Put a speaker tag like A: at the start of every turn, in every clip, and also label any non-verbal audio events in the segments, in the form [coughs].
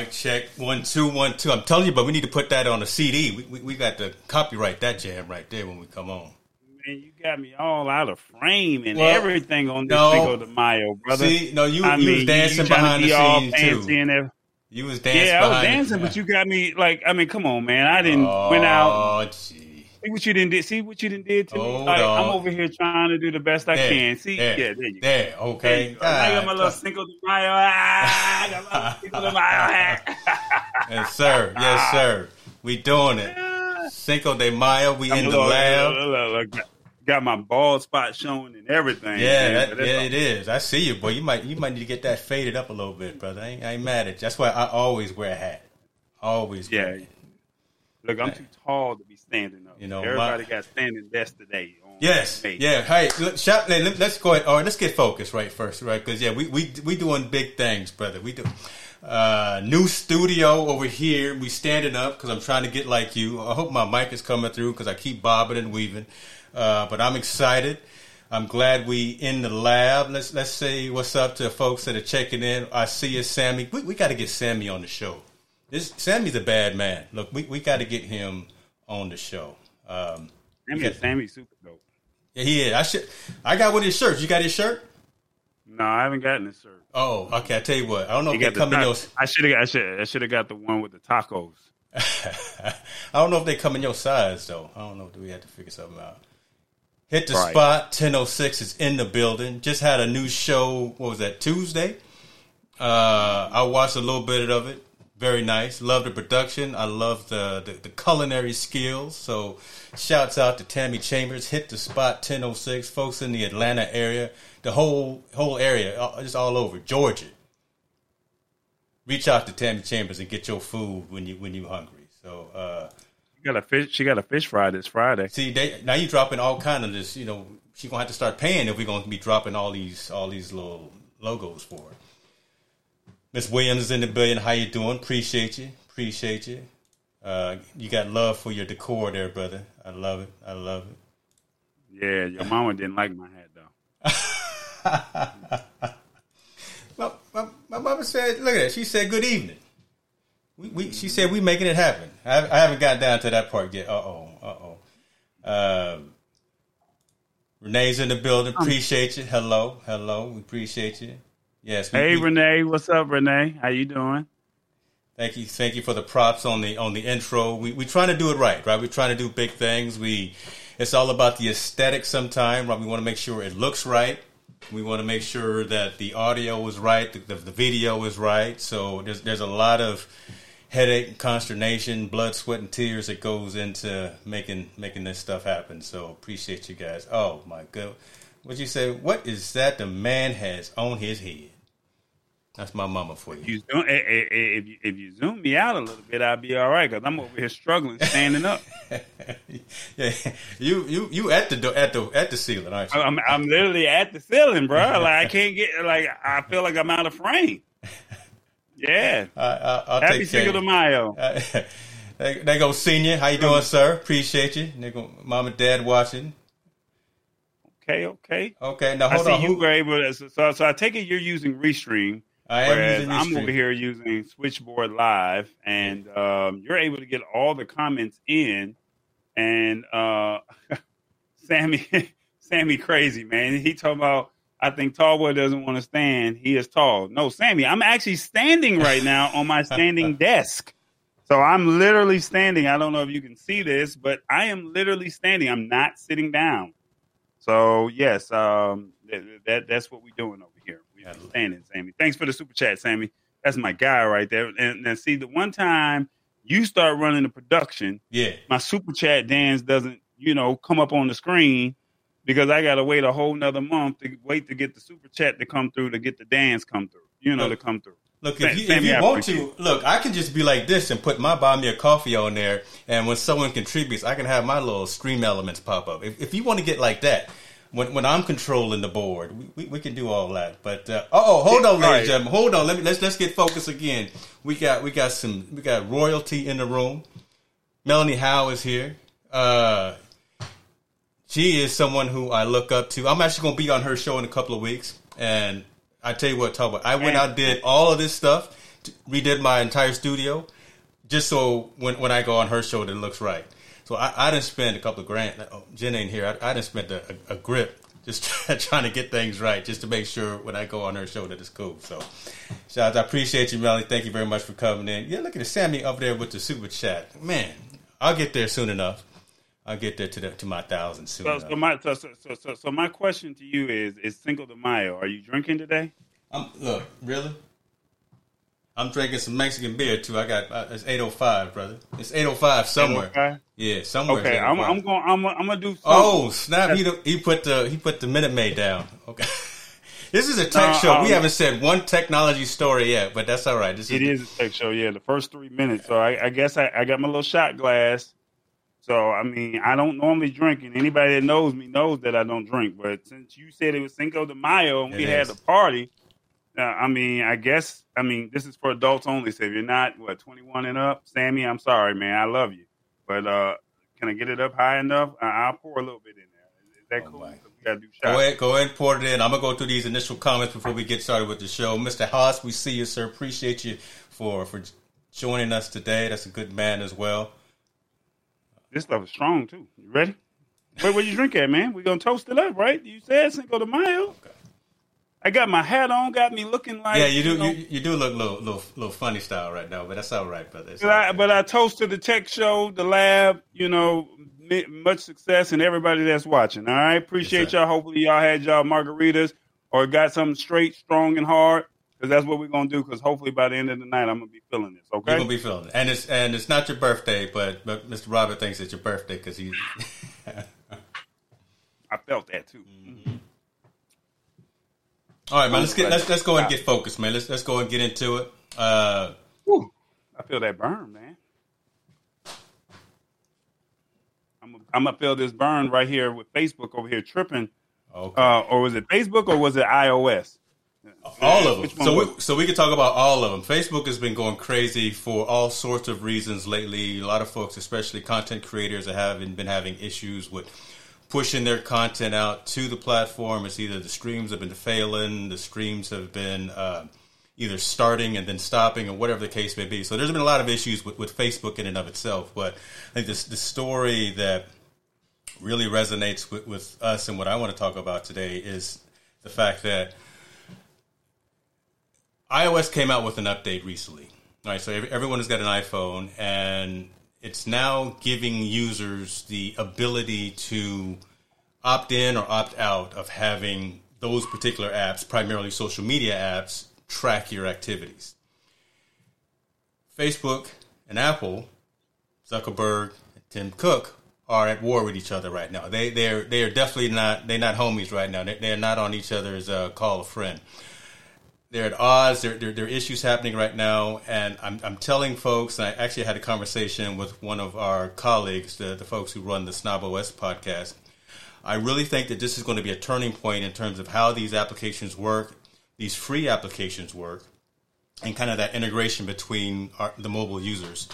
A: Mic check one two one two. I'm telling you, but we need to put that on a CD. We, we, we got to copyright that jam right there when we come on.
B: Man, you got me all out of frame and
A: Well,
B: everything on this
A: no.
B: Cinco de Mayo, brother.
A: See, no, you
B: I
A: you
B: mean,
A: was dancing
B: you
A: behind
B: to
A: the
B: be all
A: scenes too. You was dancing.
B: Yeah, I was dancing,
A: the,
B: but you got me like. I mean, come on, man. I didn't
A: oh,
B: went out.
A: Oh, gee.
B: See what you didn't did. See what you didn't did to me. Like, I'm over here trying to do the best I
A: There,
B: can. See,
A: there,
B: yeah, there you go.
A: There,
B: There
A: okay.
B: you go. I got my little. Cinco de Mayo. Ah, I got my little Cinco de Mayo hat.
A: Yes, sir. Yes, ah. sir. We doing it. Cinco de Mayo. We
B: I'm
A: in the
B: little-
A: lab.
B: Got my bald spot showing and everything.
A: Yeah, that, yeah,
B: all-
A: it is. I see you, boy. You might, you might need to get that faded up a little bit, brother. I ain't, I ain't mad at you. That's why I always wear a hat. Always.
B: Yeah.
A: wear a hat.
B: Look, I'm too tall to be standing up.
A: You know,
B: everybody
A: my-
B: got standing desks today. on
A: Yes.
B: May.
A: Yeah. Hey, look, shout, let, us go ahead. All right, let's get focused right first, right? Because yeah, we we we doing big things, brother. We do. Uh, new studio over here. We standing up because I'm trying to get like you. I hope my mic is coming through because I keep bobbing and weaving. Uh, but I'm excited. I'm glad we in the lab. Let's let's say what's up to folks that are checking in. I see you, Sammy. We, we got to get Sammy on the show. This Sammy's a bad man. Look, we, we got to get him on the show. Um,
B: Sammy, Sammy's super dope.
A: yeah, he is. I should. I got one of his shirts. You got his shirt?
B: No, I haven't gotten his shirt.
A: Oh, okay. I tell you what. I don't know if they
B: got the
A: come in your.
B: I should have. I should. I should have got the one with the tacos. [laughs]
A: I don't know if they come in your size though. I don't know. Do we have to figure something out? Hit the
B: Right.
A: spot. Ten oh six is in the building. Just had a new show. What was that? Tuesday. Uh, I watched a little bit of it. Very nice. Love the production. I love the, the the culinary skills. So, shouts out to Tammy Chambers. Hit the spot. Ten oh six. Folks in the Atlanta area, the whole whole area, uh, just all over Georgia. Reach out to Tammy Chambers and get your food when you when you hungry. So. uh
B: She got a fish. She got a fish fry this Friday.
A: See, they, now you dropping all kind of this. You know, she gonna have to start paying if we're gonna be dropping all these all these little logos for her. Miss Williams is in the building. How you doing? Appreciate you. Appreciate you. Uh, you got love for your decor there, brother. I love it. I love it.
B: Yeah, your mama didn't like my hat though. [laughs]
A: My, my, my mama said, "Look at that." She said, "Good evening." We, we she said we making it happen. I, I haven't gotten down to that part yet. Uh oh. Uh oh. Um, Renee's in the building. Appreciate you. Hello. Hello. We appreciate you. Yes. we-
B: Hey,
A: we-
B: Renee, what's up, Renee? How you doing?
A: Thank you, thank you for the props on the on the intro. We we trying to do it right, right? We're trying to do big things. We it's all about the aesthetic. Sometime, right? We want to make sure it looks right. We want to make sure that the audio is right, the, the, the video is right. So there's there's a lot of headache, consternation, blood, sweat, and tears that goes into making making this stuff happen. So appreciate you guys. Oh my god, what you say? What is that the man has on his head? That's my mama for you.
B: You zoom, eh, eh, eh, if you if you zoom me out a little bit, I'll be all right because I'm over here struggling standing up. [laughs]
A: yeah, you you you at the do- at the at the ceiling, aren't you?
B: I'm I'm literally at the ceiling, bro. Like I [laughs] can't get like I feel like I'm out of frame. Yeah. [laughs]
A: I, I, I'll
B: Happy
A: take
B: Cinco de Mayo.
A: Uh, there, there go senior. How you doing, sir? Appreciate you. There go mom and dad watching.
B: Okay, okay.
A: Okay, now
B: I see
A: on.
B: you were able to. So, so I take it you're using Restream,
A: I am using
B: I'm over here using Switchboard Live, and um, you're able to get all the comments in. And uh, [laughs] Sammy, [laughs] Sammy, crazy man. He talking about. I think tall boy doesn't want to stand. He is tall. No, Sammy, I'm actually standing right now on my standing [laughs] desk. So I'm literally standing. I don't know if you can see this, but I am literally standing. I'm not sitting down. So yes, um, that, that that's what we're doing over here. We're standing, Sammy. Thanks for the super chat, Sammy. That's my guy right there. And, and see, the one time you start running the production,
A: yeah,
B: my super chat dance doesn't, you know, come up on the screen because I got to wait a whole nother month to wait to get the super chat to come through to get the dance come through, you know, to come through.
A: Look, if you, if you want to, look, I can just be like this and put my buy me a coffee on there, and when someone contributes, I can have my little stream elements pop up. If, if you want to get like that, when when I'm controlling the board, we, we, we can do all that. But uh, oh, hold on, ladies and gentlemen, hold on. Let me let's let's get focused again. We got we got some we got royalty in the room. Melanie Howe is here. Uh, she is someone who I look up to. I'm actually going to be on her show in a couple of weeks, and I tell you what, talk about. I went out, did all of this stuff redid my entire studio just so when when I go on her show, that it looks right. So I, I didn't spend a couple of grand. Oh, Jen ain't here. I, I didn't spend a, a, a grip just [laughs] trying to get things right, just to make sure when I go on her show that it's cool. So, shout I appreciate you, Melly. Thank you very much for coming in. Yeah, look at Sammy up there with the super chat. Man, I'll get there soon enough. I'll get there to the, to my thousand soon.
B: So, so my so, so, so, so my question to you is: Is Cinco de Mayo? Are you drinking today?
A: Um, look, really? I'm drinking some Mexican beer too. I got uh, it's 805, brother. It's 805 somewhere. 805? Yeah, somewhere.
B: Okay, I'm, I'm, going. I'm, I'm gonna do. Something.
A: Oh snap! He he put the he put the Minute Maid down. Okay. [laughs] This is a tech show. Um, we haven't said one technology story yet, but that's all right. This
B: it is, is a tech show. Yeah, the first three minutes. So I, I guess I, I, got my little shot glass. So I mean, I don't normally drink, and anybody that knows me knows that I don't drink. But since you said it was Cinco de Mayo and it we is. had a party, uh, I mean, I guess I mean this is for adults only. So if you're not what 21 and up, Sammy, I'm sorry, man. I love you, but uh, can I get it up high enough? I- will pour a little bit in there. Is that oh cool?
A: Go ahead, go ahead and pour it in. I'm gonna go through these initial comments before we get started with the show. Mr. Haas, we see you, sir. Appreciate you for for joining us today. That's a good man as well.
B: This stuff is strong too. You ready? Wait, what you drink at, man? We gonna toast it up, right? You said Cinco de Mayo. I got my hat on, got me looking like
A: yeah. You do you, know, you, you, do look a little, little little funny style right now, but that's all right, brother.
B: But I, but I toast to the tech show, the lab. You know, much success and everybody that's watching. All right, appreciate yes, y'all. Hopefully, y'all had y'all margaritas or got something straight, strong, and hard. Because that's what we're gonna do. Because hopefully, by the end of the night, I'm gonna be feeling this. Okay,
A: you're gonna be feeling it, and it's and it's not your birthday, but but Mr. Robert thinks it's your birthday because he. [laughs]
B: I felt that too. Mm-hmm.
A: All right, man. Let's get let's let's go and get focused, man. Let's let's go and get into it. Uh,
B: I feel that burn, man. I'm I'm gonna feel this burn right here with Facebook over here tripping. Okay. Uh, or was it Facebook or was it iOS?
A: All of them. So we, so we can talk about all of them. Facebook has been going crazy for all sorts of reasons lately. A lot of folks, especially content creators, have been having issues with pushing their content out to the platform. It's either the streams have been failing, the streams have been uh, either starting and then stopping, or whatever the case may be. So there's been a lot of issues with, with Facebook in and of itself. But I think this the story that really resonates with, with us and what I want to talk about today is the fact that iOS came out with an update recently. All right, so everyone has got an iPhone, and it's now giving users the ability to opt in or opt out of having those particular apps, primarily social media apps, track your activities. Facebook and Apple, Zuckerberg and Tim Cook are at war with each other right now. They they're they are definitely not they're not homies right now. They're, they're not on each other's uh, call a friend they're at odds. There, there, there, are issues happening right now, and I'm, I'm telling folks. And I actually had a conversation with one of our colleagues, the, the folks who run the Snob OS podcast. I really think that this is going to be a turning point in terms of how these applications work, these free applications work, and kind of that integration between our, the mobile users.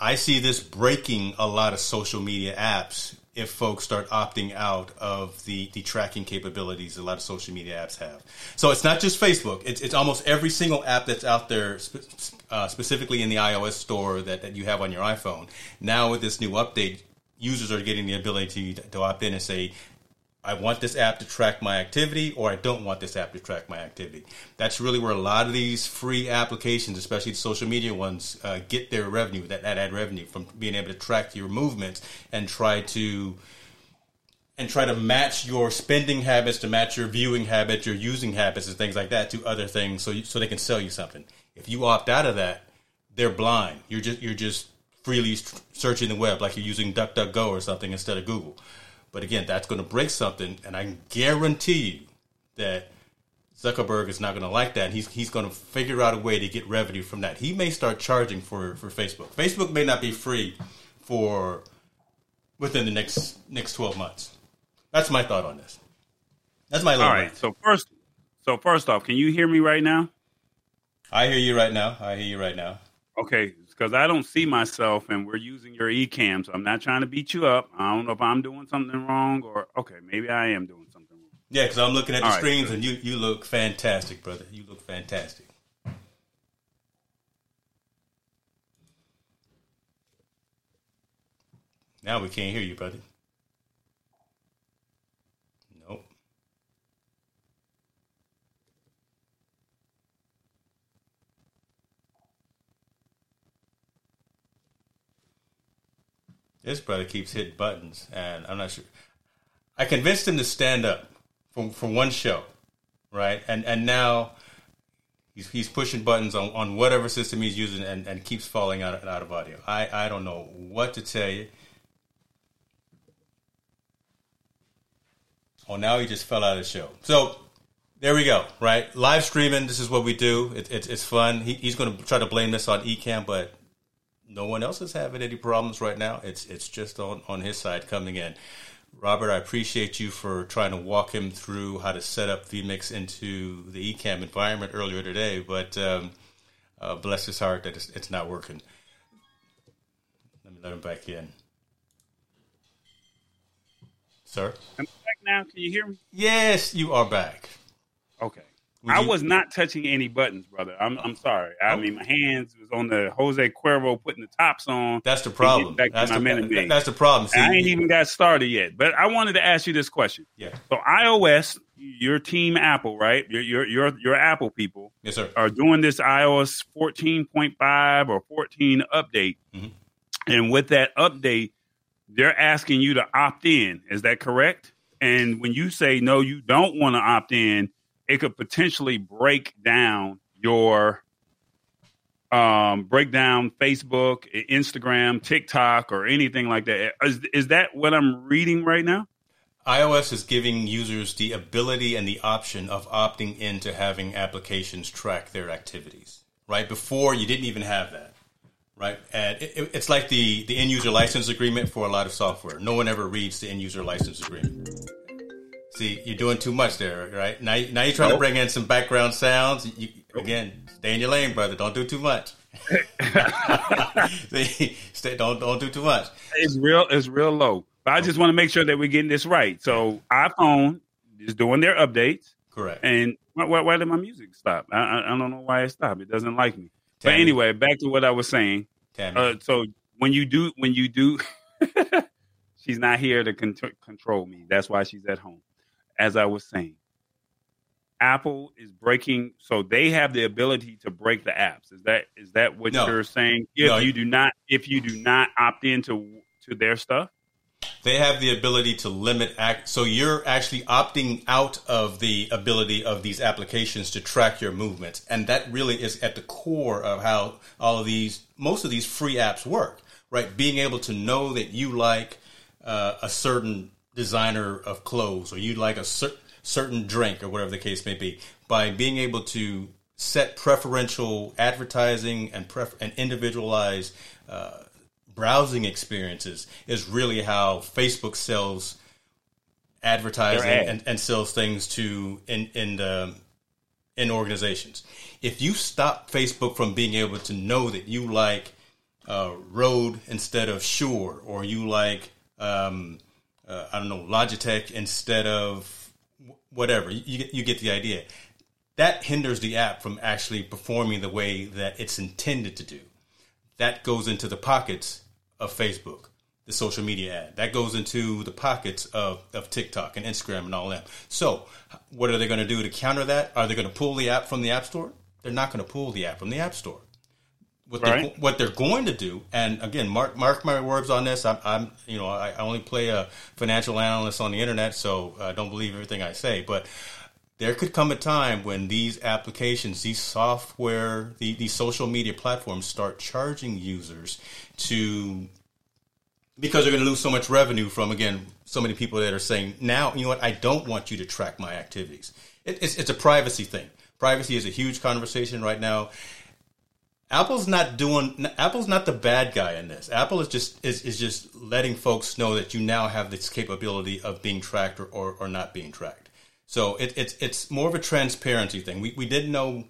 A: I see this breaking a lot of social media apps if folks start opting out of the, the tracking capabilities a lot of social media apps have. So it's not just Facebook. It's, it's almost every single app that's out there, uh, specifically in the iOS store that, that you have on your iPhone. Now with this new update, users are getting the ability to, to opt in and say, I want this app to track my activity or I don't want this app to track my activity. That's really where a lot of these free applications, especially the social media ones, uh, get their revenue, that, that ad revenue from being able to track your movements and try to and try to match your spending habits to match your viewing habits, your using habits and things like that to other things so you, so they can sell you something. If you opt out of that, they're blind. You're just you're just freely searching the web like you're using DuckDuckGo or something instead of Google. But again, that's going to break something, and I can guarantee you that Zuckerberg is not going to like that. He's he's going to figure out a way to get revenue from that. He may start charging for for Facebook. Facebook may not be free for within the next next twelve months. That's my thought on this. That's my
B: all right. So first, so first off, can you hear me right now?
A: I hear you right now. I hear you right now.
B: Okay, because I don't see myself, and we're using your Ecamm. So I'm not trying to beat you up. I don't know if I'm doing something wrong, or okay, maybe I am doing something wrong.
A: Yeah, because I'm looking at the All screens, right, and you you look fantastic, brother. You look fantastic. Now we can't hear you, brother. This brother keeps hitting buttons, and I'm not sure. I convinced him to stand up for for one show, right? And and now he's he's pushing buttons on, on whatever system he's using, and, and keeps falling out out of audio. I I don't know what to tell you. Oh, now he just fell out of the show. So there we go. Right, live streaming. This is what we do. It, it, it's fun. He, he's going to try to blame this on Ecamm, but no one else is having any problems right now. It's it's just on on his side coming in. Robert, I appreciate you for trying to walk him through how to set up vMix into the Ecamm environment earlier today, but um, uh, bless his heart that it's, it's not working. Let me let him back in. Sir?
B: I'm back now. Can you hear me?
A: Yes, you are back.
B: Okay. I was not touching any buttons, brother. I'm I'm sorry. I
A: Oh.
B: mean, my hands was on the Jose Cuervo putting the tops on.
A: That's the problem. That's
B: my
A: the, that's the problem. See,
B: I ain't even got started yet. But I wanted to ask you this question.
A: yeah.
B: So iOS, your team Apple, right? Your your your, your Apple people
A: Yes, sir.
B: are doing this iOS 14.5 or 14 update.
A: Mhm.
B: And with that update, they're asking you to opt in. Is that correct? And when you say no, you don't want to opt in, it could potentially break down your um, break down Facebook, Instagram, TikTok, or anything like that. Is, is that what I'm reading right now?
A: iOS is giving users the ability and the option of opting into having applications track their activities. Right before, you didn't even have that. Right, and it- it's like the the end user license agreement for a lot of software. No one ever reads the end user license agreement. See, you're doing too much there, right? Now, now you're trying to bring in some background sounds. You, again, stay in your lane, brother. Don't do too much. [laughs] [laughs] See, stay, don't don't do too much.
B: It's real. It's real low. But I just want to make sure that we're getting this right. So iPhone is doing their updates,
A: Correct.
B: and why, why, why did my music stop? I, I, I don't know why it stopped. It doesn't like me. But anyway, back to what I was saying. Uh, so when you do, when you do, [laughs] she's not here to con- control me. That's why she's at home. As I was saying, Apple is breaking, so they have the ability to break the apps. Is that is that what
A: No.
B: you're saying? If
A: No.
B: you do not, if you do not opt into to their stuff,
A: they have the ability to limit act so you're actually opting out of the ability of these applications to track your movements and that really is at the core of how all of these most of these free apps work right being able to know that you like uh, a certain designer of clothes or you like a cer- certain drink or whatever the case may be by being able to set preferential advertising and pref- and individualized uh, browsing experiences is really how Facebook sells advertising and, and sells things to in in the in organizations. If you stop Facebook from being able to know that you like uh, Rode instead of Shure, or you like um, uh, I don't know Logitech instead of whatever, you, you get the idea. That hinders the app from actually performing the way that it's intended to do that goes into the pockets of Facebook, the social media ad. That goes into the pockets of, of TikTok and Instagram and all that. So, what are they going to do to counter that? Are they going to pull the app from the App Store? They're not going to pull the app from the App Store. What, they're, what they're going to do, and again, mark mark my words on this. I'm, I'm you know, I, I only play a financial analyst on the internet, so uh, don't believe everything I say. But there could come a time when these applications, these software, the, these social media platforms start charging users to because they're going to lose so much revenue from again so many people that are saying now you know what I don't want you to track my activities. It, it's it's a privacy thing. Privacy is a huge conversation right now. Apple's not doing. Apple's not the bad guy in this. Apple is just is, is just letting folks know that you now have this capability of being tracked or, or, or not being tracked. So it, it's it's more of a transparency thing. We we didn't know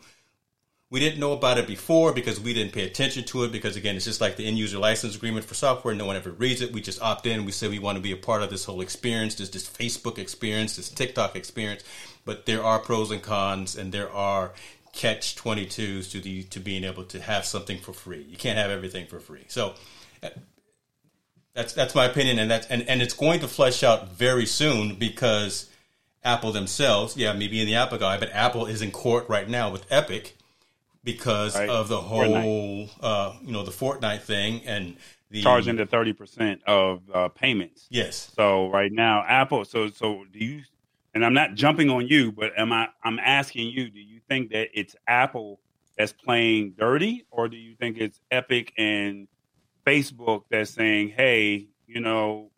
A: we didn't know about it before because we didn't pay attention to it because again it's just like the end user license agreement for software no one ever reads it we just opt in we say we want to be a part of this whole experience this this facebook experience this tiktok experience but there are pros and cons and there are catch 22s to the to being able to have something for free you can't have everything for free so uh, That's that's my opinion, and that's and, and it's going to flesh out very soon because Apple themselves, yeah, maybe in the Apple guy, but Apple is in court right now with Epic because right. of the whole, uh, you know, the Fortnite thing and the
B: charging the thirty percent of uh, payments.
A: Yes.
B: So right now, Apple. So so do you? And I'm not jumping on you, but am I? I'm asking you. Do you think that it's Apple that's playing dirty, or do you think it's Epic and Facebook that's saying, "Hey, you know,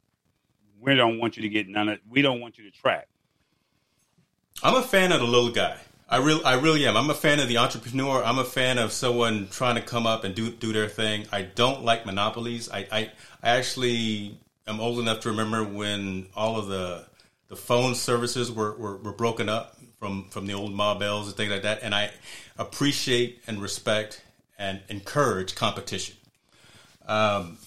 B: we don't want you to get none of. We don't want you to track."
A: I'm a fan of the little guy. I really, I really am. I'm a fan of the entrepreneur. I'm a fan of someone trying to come up and do do their thing. I don't like monopolies. I, I, I actually am old enough to remember when all of the the phone services were, were, were broken up from from the old Ma Bells and things like that. And I appreciate and respect and encourage competition. Um,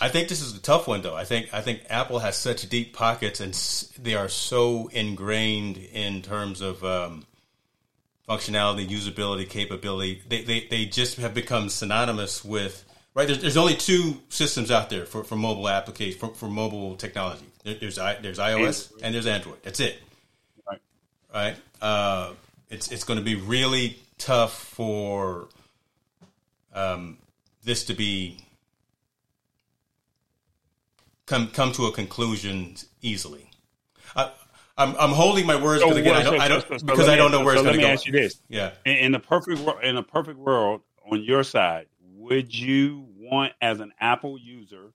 A: I think this is a tough one, though. I think I think Apple has such deep pockets, and they are so ingrained in terms of um, functionality, usability, capability. They, they they just have become synonymous with right. There's, there's only two systems out there for, for mobile application for, for mobile technology. There, there's there's iOS Android. and there's Android. That's it. Right. Uh, it's it's going to be really tough for um, this to be come come to a conclusion easily. I, I'm I'm holding my words because again I don't, I don't so, so because I don't know where so it's going to go.
B: Let me ask you this:
A: Yeah,
B: in, in the perfect world, in a perfect world, on your side, would you want as an Apple user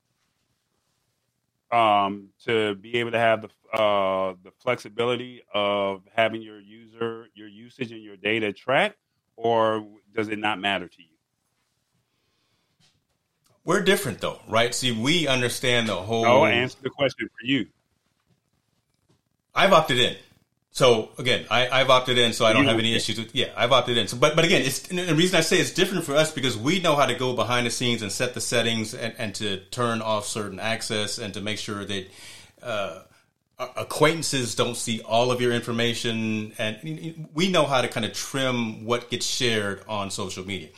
B: um, to be able to have the uh, the flexibility of having your user your usage and your data tracked, or does it not matter to you?
A: We're different though, right? See, we understand the whole.
B: No, answer the question for you.
A: I've opted in. So again, I, have opted in, so I don't have any issues with. Yeah, I've opted in. So, but but again, it's the reason I say it's different for us because we know how to go behind the scenes and set the settings and, and to turn off certain access and to make sure that uh, acquaintances don't see all of your information, and we know how to kind of trim what gets shared on social media.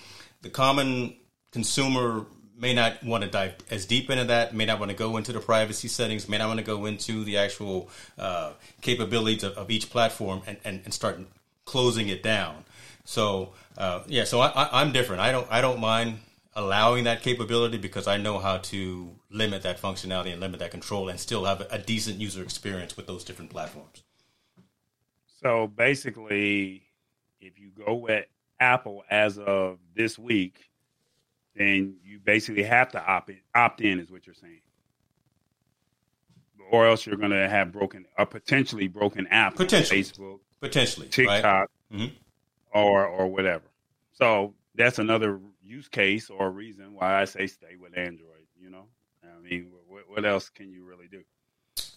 A: The common consumer may not want to dive as deep into that, may not want to go into the privacy settings, may not want to go into the actual uh, capabilities of, of, each platform and, and, and, start closing it down. So uh, yeah, so I, am different. I don't I don't mind allowing that capability because I know how to limit that functionality and limit that control and still have a, a decent user experience with those different platforms.
B: So basically, if you go with Apple as of this week, then you basically have to opt in, opt in is what you're saying. Or else you're going to have broken a potentially broken app,
A: potentially
B: Facebook,
A: potentially
B: TikTok,
A: right? mm-hmm.
B: or or whatever. So that's another use case or reason why I say stay with Android. You know, I mean, what, what else can you really do?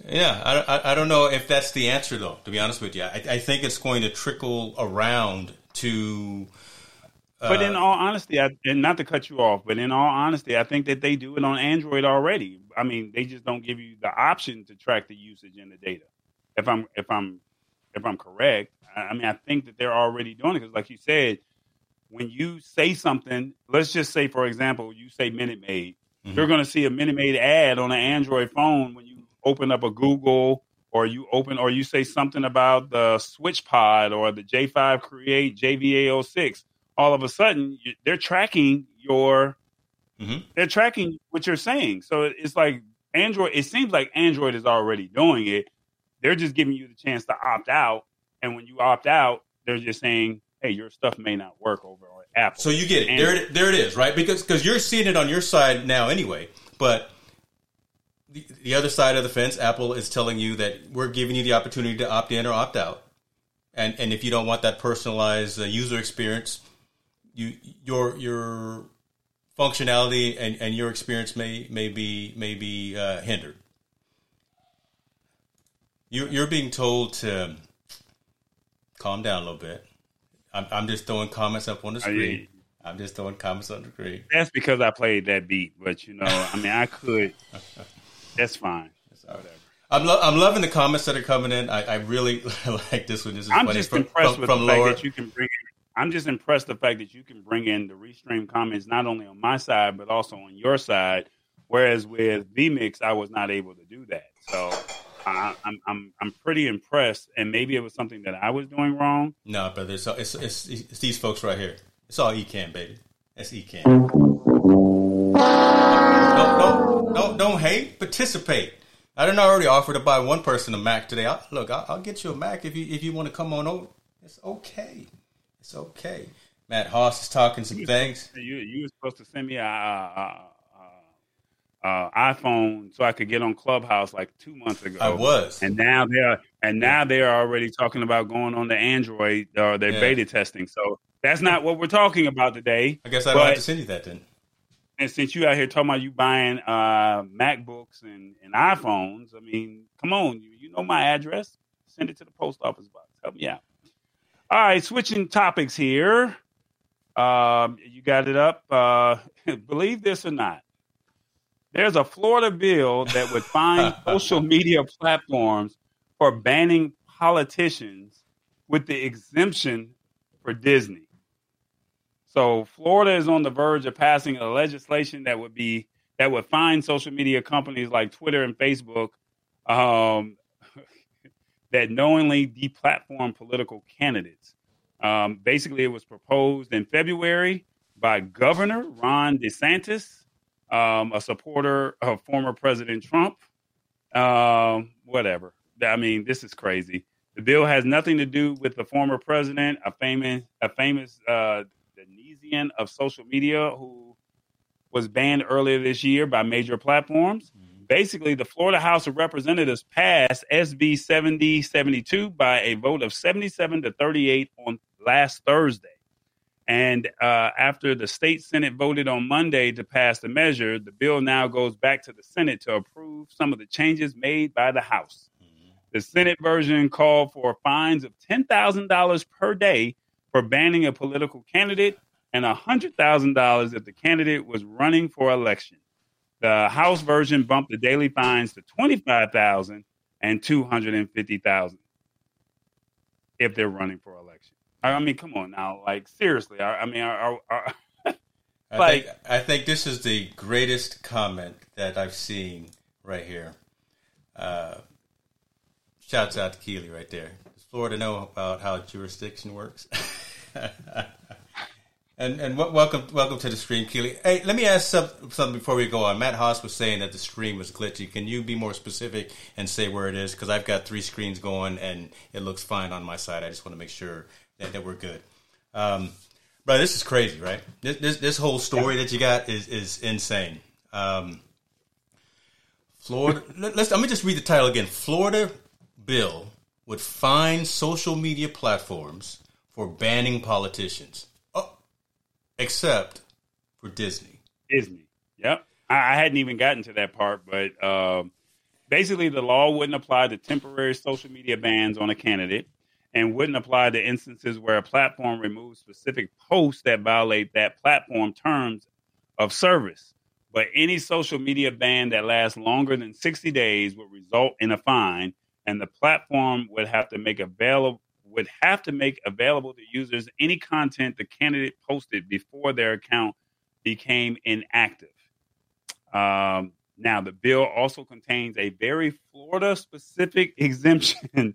A: Yeah, I, I, I, don't know if that's the answer though. To be honest with you, I, I think it's going to trickle around to
B: but in uh, all honesty, I, and not to cut you off, but in all honesty, I think that they do it on Android already. I mean, they just don't give you the option to track the usage and the data. If I'm if I'm if I'm correct, I mean, I think that they're already doing it because, like you said, when you say something, let's just say, for example, you say Minute Maid, mm-hmm. you're going to see a Minute Maid ad on an Android phone when you open up a Google or you open or you say something about the Switch Pod or the J5 Create JVA06 all of a sudden they're tracking your mm-hmm. they're tracking what you're saying. So it's like Android. It seems like Android is already doing it. They're just giving you the chance to opt out, and when you opt out, they're just saying, "Hey, your stuff may not work over on Apple."
A: So you get it. There, there it is, right? Because because you're seeing it on your side now anyway, but. The, the other side of the fence, Apple is telling you that we're giving you the opportunity to opt in or opt out, and and if you don't want that personalized uh, user experience, you your your functionality and, and your experience may may be may be uh, hindered. You you're being told to calm down a little bit. I'm I'm just throwing comments up on the screen. I'm just throwing comments on the screen.
B: That's because I played that beat, but you know, I mean, I could. [laughs] that's fine. That's whatever.
A: I'm, lo- I'm loving the comments that are coming in. I, I really [laughs] like this one. This is
B: I'm
A: funny.
B: just from, impressed from, with from the fact that you can bring I'm just impressed the fact that you can bring in the restream comments not only on my side but also on your side, Whereas with vMix, I was not able to do that. So I, I'm I'm I'm pretty impressed. And maybe it was something that I was doing wrong.
A: No, brother, it's, it's, it's, it's these folks right here. It's all Ecamm, baby. That's Ecamm. Don't, don't, don't, don't hate. Participate. I didn't already offer to buy one person a Mac today. I'll, look, I'll, I'll, get you a Mac if you if you want to come on over. It's okay. It's okay. Matt Haas is talking some
B: you
A: things.
B: You you were supposed to send me a, a, a, a, iPhone so I could get on Clubhouse like two months ago.
A: I was,
B: and now they're and now they're already talking about going on the Android or uh, they're yeah. beta testing. So that's not what we're talking about today.
A: I guess I don't have to send you that then.
B: And since you out here talking about you buying uh, MacBooks and, and iPhones, I mean, come on, you, you know my address. Send it to the post office box. Help me out. All right, switching topics here. Um, you got it up. Uh, [laughs] believe this or not, there's a Florida bill that would fine [laughs] social media platforms for banning politicians with the exemption for Disney. So Florida is on the verge of passing a legislation that would be that would fine social media companies like Twitter and Facebook um, that knowingly deplatform political candidates. Um, basically, it was proposed in February by Governor Ron DeSantis, um, a supporter of former President Trump. Um, whatever. I mean, this is crazy. The bill has nothing to do with the former president, a famous, a famous uh, Denisian of social media who was banned earlier this year by major platforms. Mm-hmm. Basically, the Florida House of Representatives passed SB 7072 by a vote of 77 to 38 on last Thursday. And uh, after the state Senate voted on Monday to pass the measure, the bill now goes back to the Senate to approve some of the changes made by the House. Mm-hmm. The Senate version called for fines of $10,000 per day for banning a political candidate and $100,000 if the candidate was running for election. The House version bumped the daily fines to 25000 and 250000 if they're running for election. I mean, come on now, like seriously. I, I mean, are, are,
A: like, I think I think this is the greatest comment that I've seen right here. Uh, shouts out to Keely right there. Does Florida know about how jurisdiction works? [laughs] and and welcome welcome to the stream, Keely. Hey, let me ask some, something before we go on. Matt Haas was saying that the stream was glitchy. Can you be more specific and say where it is? Because I've got three screens going and it looks fine on my side. I just want to make sure that, that we're good. Um, bro, this is crazy, right? This this, this whole story that you got is is insane. Um, Florida. [laughs] let, us let me just read the title again. Florida bill would fine social media platforms for banning politicians. Except for Disney.
B: Disney. Yep. I, I hadn't even gotten to that part, but um, basically, the law wouldn't apply to temporary social media bans on a candidate and wouldn't apply to instances where a platform removes specific posts that violate that platform terms of service. But any social media ban that lasts longer than 60 days would result in a fine, and the platform would have to make available would have to make available to users any content the candidate posted before their account became inactive. Um, now, the bill also contains a very Florida specific [laughs] exemption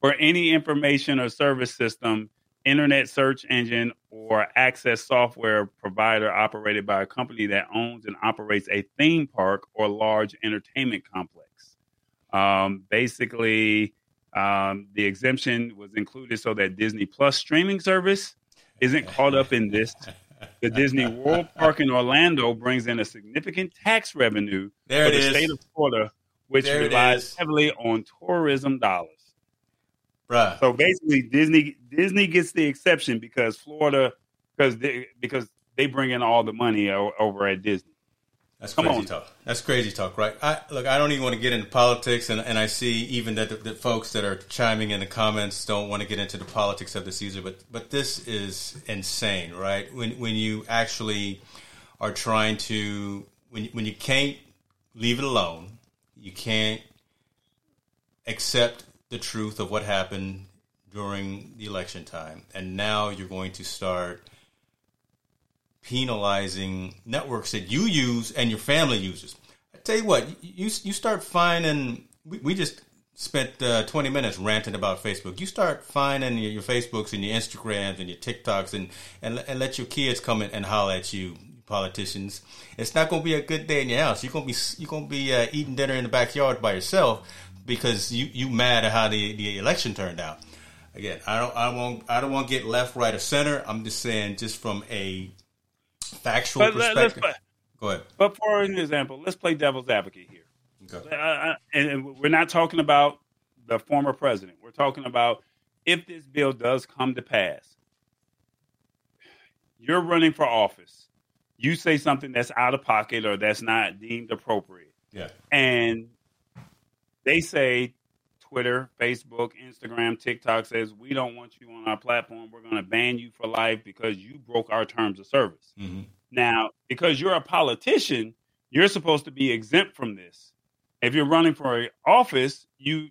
B: for any information or service system, internet search engine, or access software provider operated by a company that owns and operates a theme park or large entertainment complex. Um, basically, um, the exemption was included so that Disney Plus streaming service isn't caught up in this. The Disney World Park in Orlando brings in a significant tax revenue
A: there
B: for the
A: is.
B: state of Florida, which
A: there
B: relies heavily on tourism dollars.
A: Bruh.
B: So basically, Disney Disney gets the exception because Florida because they because they bring in all the money over at Disney.
A: That's Come crazy on. talk. That's crazy talk, right? I, look, I don't even want to get into politics, and, and I see even that the, the, folks that are chiming in the comments don't want to get into the politics of the Caesar, but but this is insane, right? When when you actually are trying to when when you can't leave it alone, you can't accept the truth of what happened during the election time, and now you're going to start penalizing networks that you use and your family uses. I tell you what, you you start finding. We, we just spent uh, 20 minutes ranting about Facebook. You start finding your, your, Facebooks and your Instagrams and your TikToks and, and, and let your kids come in and holler at you, politicians. It's not going to be a good day in your house. You're going to be you're going to be uh, eating dinner in the backyard by yourself because you you mad at how the, the election turned out. Again, I don't I won't I don't want to get left, right, or center. I'm just saying, just from a factual but perspective. Let, Go ahead.
B: But for an example, let's play devil's advocate here. Okay. Uh, and we're not talking about the former president. We're talking about if this bill does come to pass, you're running for office. You say something that's out of pocket or that's not deemed appropriate.
A: Yeah.
B: And they say Twitter, Facebook, Instagram, TikTok says we don't want you on our platform. We're going to ban you for life because you broke our terms of service. Mm-hmm. Now, because you're a politician, you're supposed to be exempt from this. If you're running for an office, you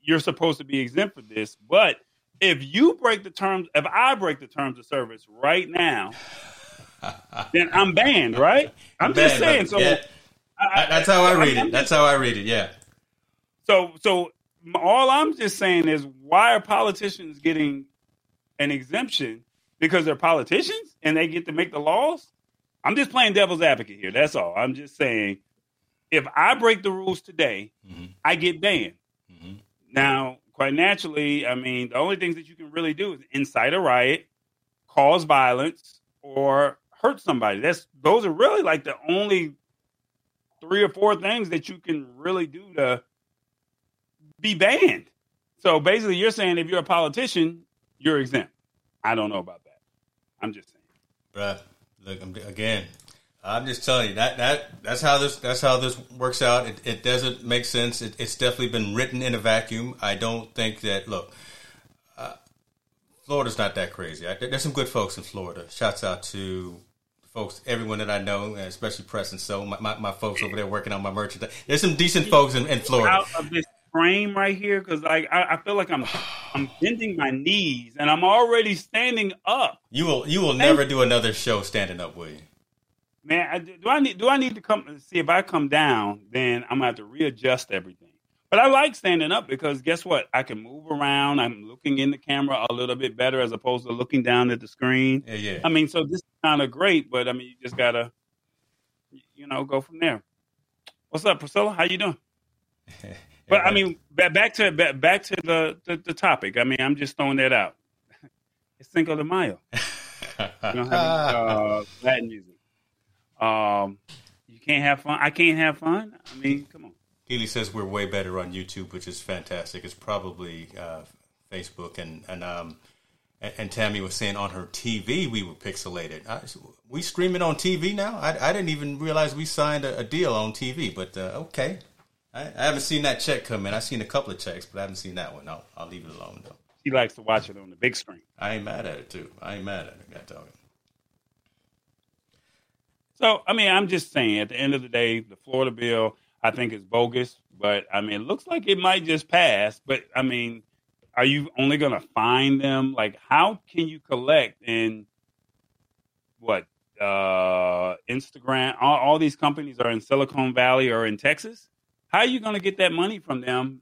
B: you're supposed to be exempt from this. But if you break the terms, if I break the terms of service right now, [laughs] then I'm banned, right? I'm banned, just saying. So
A: yeah. I, that's how I read I, it. That's how I read it. Yeah.
B: So so all I'm just saying is why are politicians getting an exemption because they're politicians and they get to make the laws? I'm just playing devil's advocate here. That's all. I'm just saying if I break the rules today, mm-hmm. I get banned. Mm-hmm. Now, quite naturally, I mean, the only things that you can really do is incite a riot, cause violence, or hurt somebody. That's those are really like the only three or four things that you can really do to be banned. So basically, you're saying if you're a politician, you're exempt. I don't know about that. I'm just saying.
A: Bruh, look, I'm, again, I'm just telling you that that that's how this that's how this works out. It, it doesn't make sense. It, it's definitely been written in a vacuum. I don't think that. Look, uh, Florida's not that crazy. I, there's some good folks in Florida. Shouts out to folks, everyone that I know, and especially Preston. So my, my, my, folks over there working on my merchandise. There's some decent folks in, in Florida.
B: Out of this frame right here, because like I, I, feel like I'm I'm [sighs] bending my knees and I'm already standing up.
A: You will you will never do another show standing up, will you?
B: man, I, do I need do I need to come see if I come down, then I'm gonna have to readjust everything. But I like standing up because guess what? I can move around. I'm looking in the camera a little bit better as opposed to looking down at the screen.
A: Yeah, yeah. I
B: mean, so this is kind of great, but I mean, you just gotta, you know, go from there. What's up, Priscilla? How you doing? [laughs] but I mean, back to back to the, the, the topic. I mean, I'm just throwing that out. [laughs] It's Cinco de Mayo. [laughs] we don't have uh, Latin music. Um, you can't have fun. I can't have fun. I mean, come on.
A: Healy says we're way better on YouTube, which is fantastic. It's probably uh, Facebook and and um and, and, Tammy was saying on her TV we were pixelated. I, we stream it on TV now. I, I didn't even realize we signed a, a deal on TV, but uh, okay. I, I, haven't seen that check come in. I've seen a couple of checks, but I haven't seen that one. I'll, I'll leave it alone though.
B: He likes to watch it on the big screen.
A: I ain't mad at it too. I ain't mad at it. Got talking.
B: So, I mean, I'm just saying, at the end of the day, the Florida bill, I think is bogus. But I mean, it looks like it might just pass. But I mean, are you only going to fine them? Like, how can you collect in what uh, Instagram? All, all these companies are in Silicon Valley or in Texas. How are you going to get that money from them?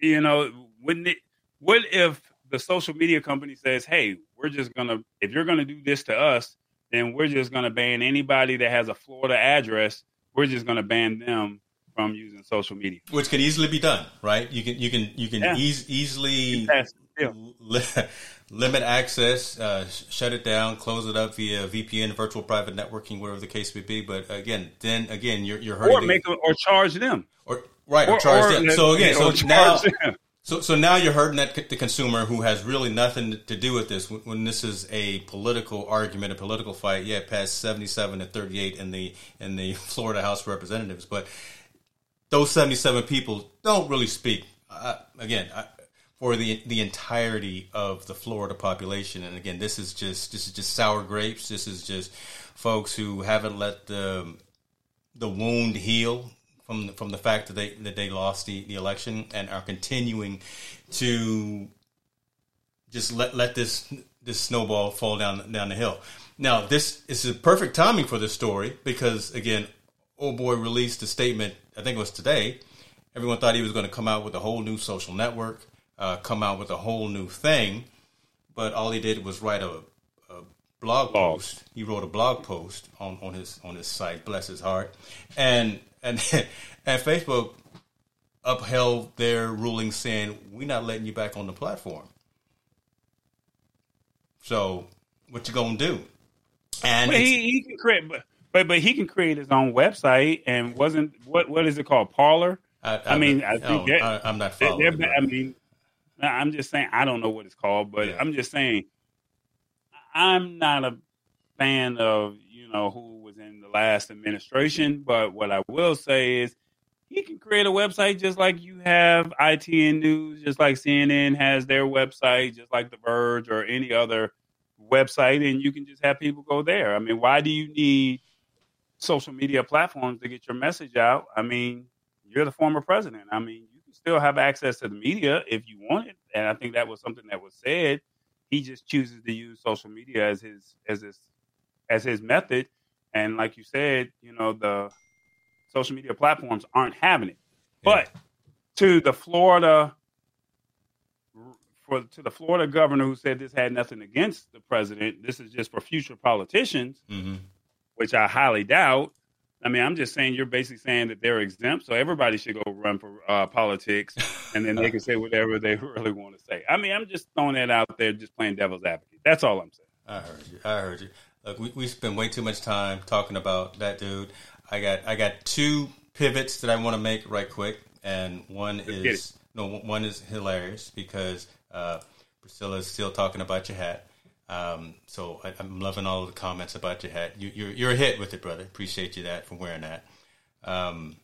B: You know, wouldn't it? What if the social media company says, "Hey, we're just gonna if you're going to do this to us, then we're just going to ban anybody that has a Florida address. We're just going to ban them from using social media,
A: which could easily be done, right? You can you can you can yeah. ease, easily [laughs] li- limit access, uh, shut it down, close it up via VPN, virtual private networking, whatever the case may be. But again, then again, you're you're hurting
B: or make them, or charge them,
A: or right, or, or charge or, them. So again, so now. Them. [laughs] So, so now you're hurting that the consumer who has really nothing to do with this. When this is a political argument, a political fight, yeah, passed 77 to 38 in the in the [laughs] Florida House of Representatives, but those 77 people don't really speak. Uh, again, I, for the the entirety of the Florida population, and again, this is just this is just sour grapes. This is just folks who haven't let the the wound heal from the, from the fact that they that they lost the, the election and are continuing to just let let this this snowball fall down down the hill. Now, this is a perfect timing for this story because again, old boy released a statement I think it was today. Everyone thought he was going to come out with a whole new social network, uh, come out with a whole new thing, but all he did was write a, a blog, post. He wrote a blog post on, on his on his site. Bless his heart, and and [laughs] and Facebook upheld their ruling, saying we're not letting you back on the platform. So what you gonna do?
B: And he, he can create, but, but but he can create his own website. And wasn't what what is it called? Parler. I, I, I mean, I think
A: no, I, am not following.
B: I mean, I'm just saying I don't know what it's called, but yeah. I'm just saying I'm not a fan of you know who was in the last administration. But what I will say is he can create a website just like you have ITN News, just like CNN has their website, just like The Verge or any other website, and you can just have people go there. I mean, why do you need social media platforms to get your message out? I mean, you're the former president. I mean, still have access to the media if you want it, and I think that was something that was said. He just chooses to use social media as his as his as his method, and like you said, you know the social media platforms aren't having it. Yeah. But to the Florida for to the Florida governor who said this had nothing against the president, this is just for future politicians, mm-hmm. which I highly doubt. I mean, I'm just saying you're basically saying that they're exempt, so everybody should go run for uh, politics, and then they can say whatever they [laughs] really want to say. I mean, I'm just throwing that out there, just playing devil's advocate. That's all I'm saying.
A: I heard you. I heard you. Look, we, we spend way too much time talking about that dude. I got I got two pivots that I want to make right quick, and one is no one is hilarious because uh, Priscilla is still talking about your hat. Um, so I, am loving all the comments about your hat. You, are you're, you're a hit with it, brother. Appreciate you that for wearing that. Um,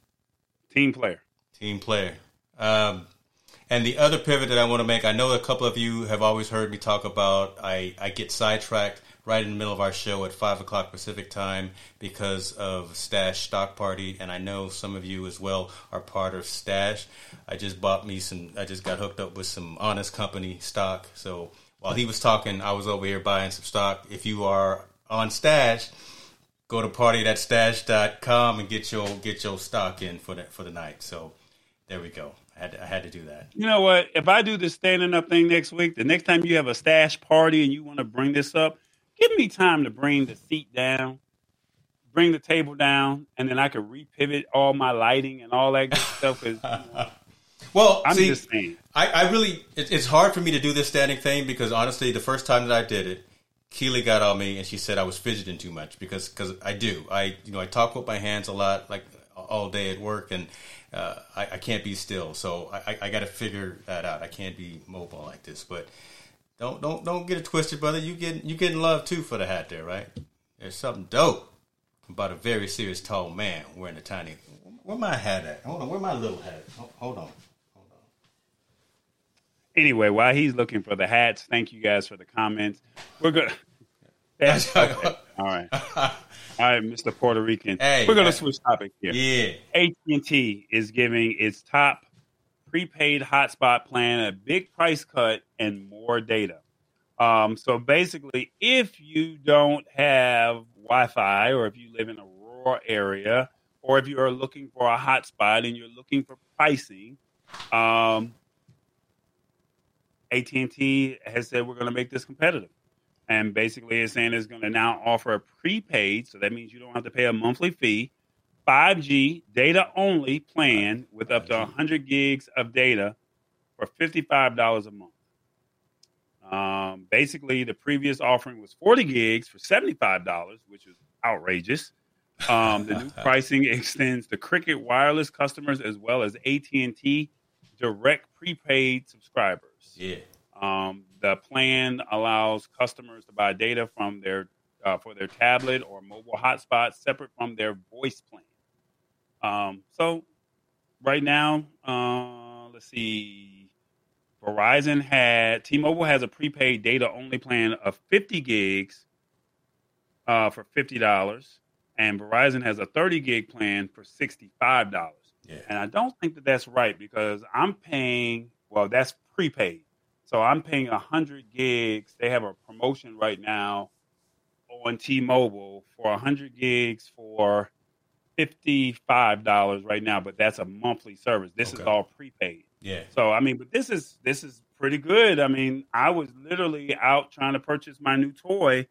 B: team player.
A: Team player. Um, and the other pivot that I want to make, I know a couple of you have always heard me talk about. I, I get sidetracked right in the middle of our show at five o'clock Pacific time because of Stash Stock Party, and I know some of you as well are part of Stash. I just bought me some. I just got hooked up with some Honest Company stock. So while he was talking, I was over here buying some stock. If you are on Stash, go to party.stash.com and get your get your stock in for the for the night. So there we go. I had, to, I had to do that.
B: You know what? If I do this standing up thing next week, the next time you have a stash party and you want to bring this up, Give me time to bring the seat down, bring the table down, and then I can repivot all my lighting and all that good stuff. Cause, you [laughs] know,
A: well, I'm see, just saying. I, I really, it, it's hard for me to do this standing thing because honestly, the first time that I did it, Keely got on me and she said I was fidgeting too much because because I do. I you know I talk with my hands a lot like all day at work and uh, I, I, can't be still. So I, I got to figure that out. I can't be mobile like this. But don't don't don't get it twisted, brother. You getting you getting love too for the hat there, right? There's something dope about a very serious tall man wearing a tiny. Where my hat at? Hold on, where my little hat? Hold on.
B: Anyway, while he's looking for the hats, thank you guys for the comments. We're good. [laughs] okay. All right. [laughs] All right, Mr. Puerto Rican. Hey, We're going to switch topic here.
A: Yeah.
B: AT&T is giving its top prepaid hotspot plan, a big price cut, and more data. Um, so basically, if you don't have Wi Fi or if you live in a rural area or if you are looking for a hotspot and you're looking for pricing, um, AT&T has said we're going to make this competitive. And basically, it's saying it's going to now offer a prepaid, so that means you don't have to pay a monthly fee 5G data only plan with up to 100 gigs of data for $55 a month. Um, basically, the previous offering was 40 gigs for $75, which is outrageous. Um, the new [laughs] pricing extends to Cricket Wireless customers as well as AT&T direct prepaid subscribers.
A: Yeah.
B: Um, the plan allows customers to buy data from their uh, for their tablet or mobile hotspot separate from their voice plan. Um, so right now, uh, let's see. Verizon had T-Mobile has a prepaid data only plan of 50 gigs uh, for fifty dollars, and Verizon has a 30 gig plan for 65 dollars. Yeah. And I don't think that that's right because I'm paying. Well, that's prepaid, so I'm paying 100 gigs. They have a promotion right now on T-Mobile for 100 gigs for fifty-five dollars right now, but that's a monthly service. This
A: Okay.
B: is all prepaid.
A: Yeah.
B: So I mean, but this is this is pretty good. I mean, I was literally out trying to purchase my new toy,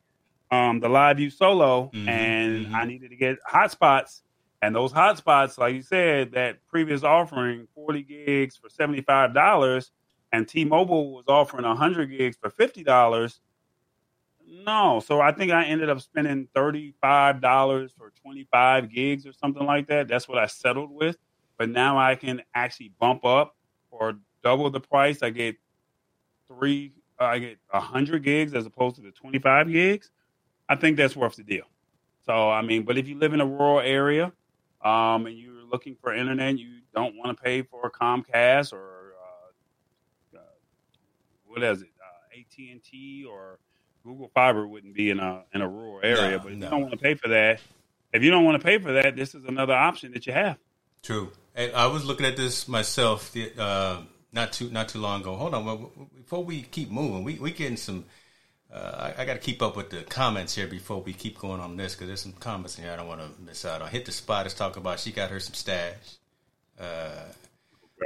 B: um, the LiveU Solo,
A: Mhm,
B: and
A: mhm.
B: I needed to get hotspots. And those hotspots, like you said, that previous offering forty gigs for seventy five dollars, and T Mobile was offering hundred gigs for fifty dollars. No, so I think I ended up spending thirty five dollars for twenty five gigs or something like that. That's what I settled with. But now I can actually bump up or double the price. I get three, uh, I get hundred gigs as opposed to the twenty five gigs. I think that's worth the deal. So I mean, but if you live in a rural area um, and you're looking for internet, you don't want to pay for Comcast or what is it, uh, AT and T or Google Fiber wouldn't be in a in a rural area.
A: No,
B: but if
A: no.
B: you don't want to pay for that, if you don't want to pay for that, this is another option that you have.
A: True. And I was looking at this myself uh, not too not too long ago. Hold on, well, before we keep moving, we we getting some. Uh, I, I got to keep up with the comments here before we keep going on this because there's some comments in here I don't want to miss out on. Hit the spot is talking about she got her some stash. Uh,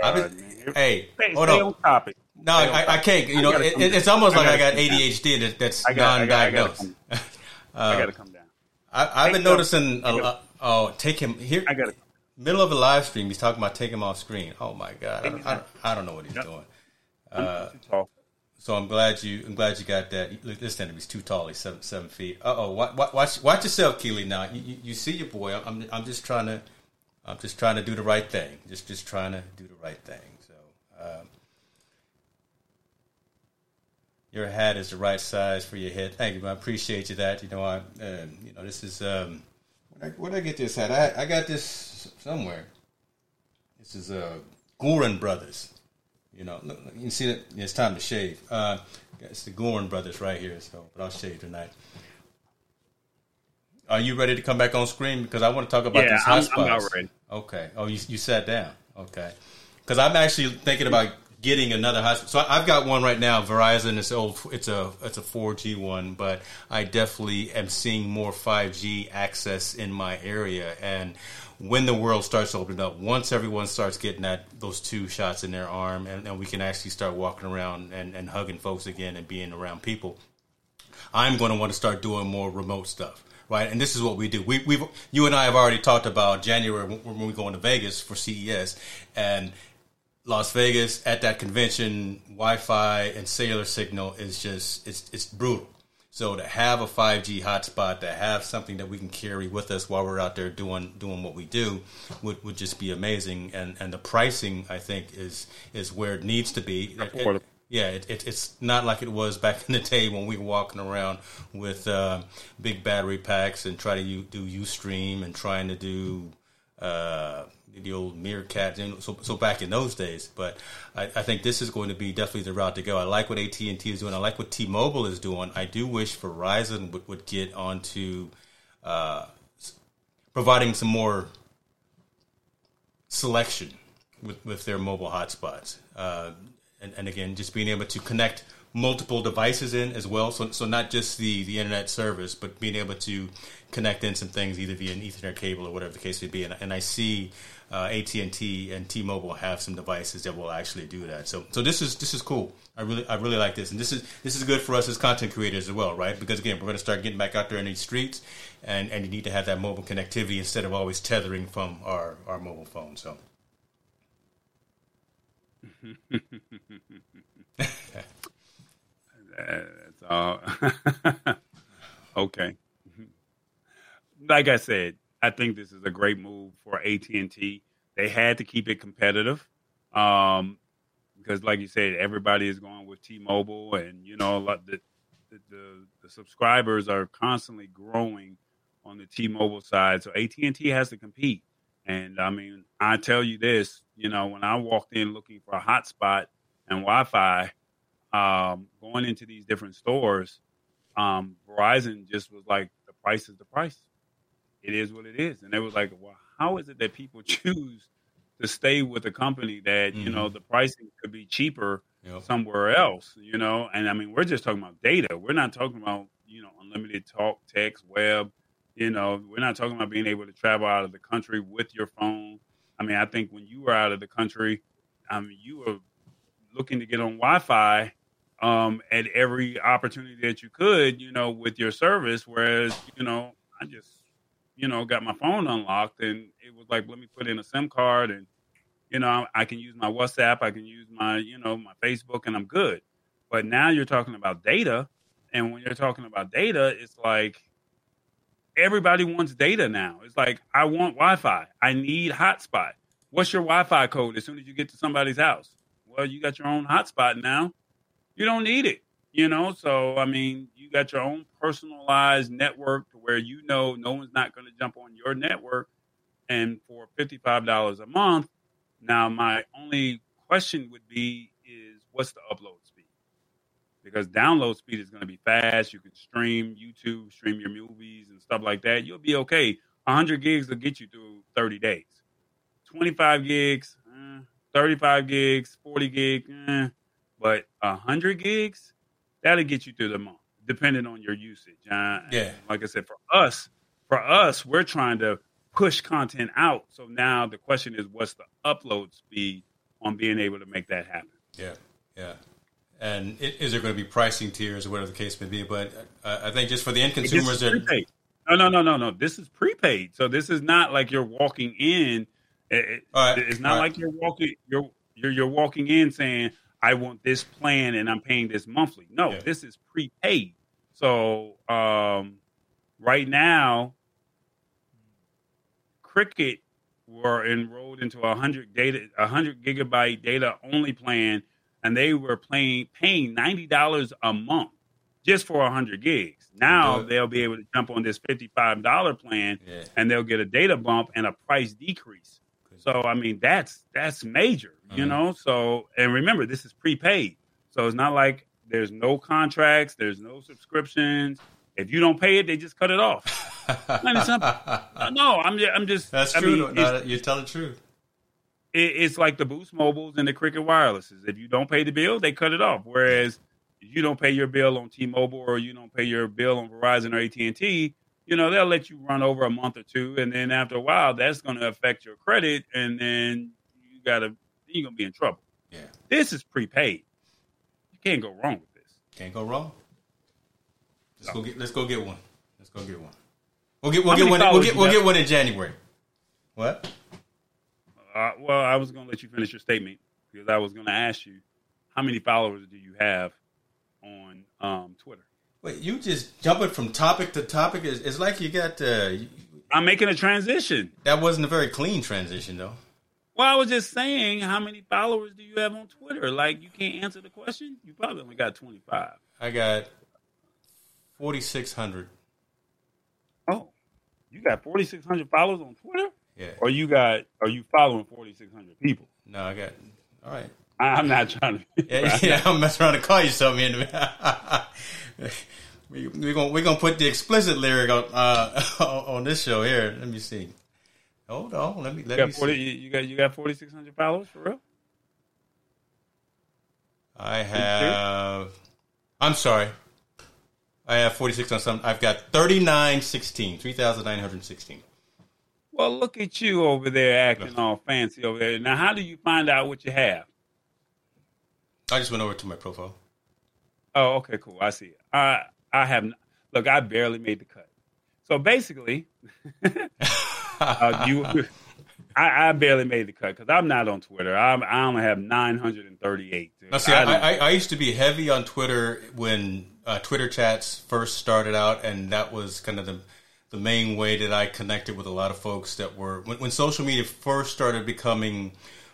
B: God,
A: been, hey,
B: Stay,
A: hold
B: stay
A: on.
B: on topic.
A: No,
B: on
A: I, I can't. You
B: I
A: know, it, it's almost
B: I
A: like I got. ADHD that, that's
B: I got, I got, I gotta
A: non-diagnosed. [laughs] Uh,
B: I gotta come down.
A: I, I've been noticing. A, oh, take him here.
B: I gotta.
A: Middle of a live stream, he's talking about taking him off screen. Oh my god, I don't, I don't, I don't know what he's
B: Yep.
A: doing. Uh. So I'm glad you. I'm glad you got that. Look, Listen, he's too tall. He's seven seven feet. Uh oh. Watch, watch watch yourself, Keely. Now you, you, you see your boy. I'm I'm just trying to. I'm just trying to do the right thing. Just just trying to do the right thing. So. Um, your hat is the right size for your head. Thank you. I appreciate you that. You know, I, um, you know, this is. Um, where did I, where did I get this hat? I, I got this somewhere. This is uh, Goorin Brothers. You know, look, look, you can see that it's time to shave. Uh, it's the Goorin Brothers right here. So, but I'll shave tonight. Are you ready to come back on screen? Because I want to talk about
B: Yeah,
A: these
B: I'm- I'm about ready.
A: Okay. Oh, you you sat down. Okay. Because I'm actually thinking about getting another hotspot. So I've got one right now. Verizon. It's old. It's a it's a 4G one, but I definitely am seeing more 5G access in my area. And when the world starts opening up, once everyone starts getting that those two shots in their arm, and, and we can actually start walking around and, and hugging folks again and being around people, I'm going to want to start doing more remote stuff, right? And this is what we do. We, we've, you and I have already talked about January when when we go into Vegas for CES, and Las Vegas at that convention, Wi-Fi and cellular signal is just it's it's brutal. So to have a 5G hotspot, to have something that we can carry with us while we're out there doing doing what we do, would, would just be amazing. And and the pricing, I think, is is where it needs to be. It- it- yeah, it, it, it's not like it was back in the day when we were walking around with uh, big battery packs and trying to u- do UStream and trying to do uh, the old Meerkat. So, so back in those days, but I, I think this is going to be definitely the route to go. I like what AT and T is doing. I like what T-Mobile is doing. I do wish Verizon would, would get onto uh, providing some more selection with, with their mobile hotspots. Uh, and, and again, just being able to connect multiple devices in as well. So, so not just the, the internet service, but being able to connect in some things either via an Ethernet cable or whatever the case may be. And, and I see uh, AT and T and T Mobile have some devices that will actually do that. So, so this is this is cool. I really I really like this, and this is this is good for us as content creators as well, right? Because again, we're going to start getting back out there in these streets, and and you need to have that mobile connectivity instead of always tethering from our our mobile phone. So. [laughs]
B: That's all. [laughs] okay. Like I said, I think this is a great move for AT and T. They had to keep it competitive, um, because, like you said, everybody is going with T-Mobile, and you know, a lot the the, the, the subscribers are constantly growing on the T-Mobile side. So AT and T has to compete. And I mean, I tell you this, you know, when I walked in looking for a hotspot and Wi-Fi, um, going into these different stores, um, Verizon just was like, the price is the price. It is what it is. And they was like, well, how is it that people [laughs] choose to stay with a company that, you know, the pricing could be cheaper
A: Yep.
B: somewhere else, you know? And I mean, we're just talking about data. We're not talking about, you know, unlimited talk, text, web, You know, we're not talking about being able to travel out of the country with your phone. I mean, I think when you were out of the country, I mean, you were looking to get on Wi-Fi um, at every opportunity that you could, you know, with your service. Whereas, you know, I just, you know, got my phone unlocked and it was like, let me put in a SIM card and, you know, I can use my WhatsApp, I can use my, you know, my Facebook, and I'm good. But now you're talking about data, and when you're talking about data, it's like everybody wants data now. It's like I want Wi-Fi, I need hotspot. What's your Wi-Fi code as soon as you get to somebody's house? Well, you got your own hotspot now. You don't need it, you know. So I mean, you got your own personalized network where you know no one's not going to jump on your network. And for fifty-five dollars a month, now, my only question would be is what's the upload speed? Because download speed is going to be fast. You can stream YouTube, stream your movies and stuff like that. You'll be okay. 100 gigs will get you through 30 days. 25 gigs, eh, 35 gigs, 40 gig, eh. but 100 gigs, that'll get you through the month, depending on your usage. Uh,
A: yeah.
B: Like I said, for us, for us, we're trying to push content out. So now the question is, what's the upload speed on being able to make that happen?
A: Yeah, yeah. And it, is there going to be pricing tiers or whatever the case may be? But uh, I think just for the end consumers, that
B: no, no, no, no, no. This is prepaid, so this is not like you're walking in. It, right, it's not like you're walking. You're you're you're walking in saying, "I want this plan and I'm paying this monthly." No, yeah. this is prepaid. So um, right now, Cricket were enrolled into a hundred data, a hundred gigabyte data only plan, and they were paying paying ninety dollars a month just for hundred gigs. Now they'll be able to jump on this fifty five dollar plan, yeah. and they'll get a data bump and a price decrease. So I mean that's that's major, you mm-hmm. know. So and remember this is prepaid, so it's not like there's no contracts, there's no subscriptions. If you don't pay it, they just cut it off. [laughs] no, I'm just, I'm just.
A: That's true. I mean, you tell the truth.
B: It, it's like the Boost Mobiles and the Cricket Wirelesses. If you don't pay the bill, they cut it off. Whereas if you don't pay your bill on T-Mobile or you don't pay your bill on Verizon or AT and T, you know they'll let you run over a month or two, and then after a while, that's going to affect your credit, and then you gotta you're gonna be in trouble.
A: Yeah,
B: this is prepaid. You can't go wrong with this.
A: Can't go wrong. Let's no. go get. Let's go get one. Let's go get one. We'll get we'll get one. We'll get we'll get one in January. What?
B: Uh, well, I was going to let you finish your statement because I was going to ask you how many followers do you have on um, Twitter?
A: Wait, you just jumping from topic to topic. It's, it's like you got. Uh,
B: I'm making a transition.
A: That wasn't a very clean transition, though.
B: Well, I was just saying, how many followers do you have on Twitter? Like, you can't answer the question. You probably only got 25.
A: I got 4,600.
B: Oh, you got 4,600 followers on Twitter?
A: Yeah.
B: Or you got, are you following 4,600 people?
A: No, I got, all right.
B: I'm not trying
A: to. yeah, [laughs] yeah, I'm messing around to call you something. [laughs] [laughs] [laughs] we, we're gonna we're gonna put the explicit lyric on uh, [laughs] on this show here. Let me see. Hold on. Let me let
B: you
A: me
B: 40,
A: see.
B: You got you got 4,600 followers for real?
A: I have. I'm sorry. I have 46 on some. I've got 3916, 3,916.
B: Well, look at you over there acting all fancy over there. Now, how do you find out what you have?
A: I just went over to my profile.
B: Oh, okay, cool. I see. I I have look. I barely made the cut. So basically, [laughs] uh, you, [laughs] I, I, barely made the cut because I'm not on Twitter. I'm, I only have 938.
A: Now, see, I, I, I used to be heavy on Twitter when uh, Twitter chats first started out, and that was kind of the the main way that I connected with a lot of folks that were when, when social media first started becoming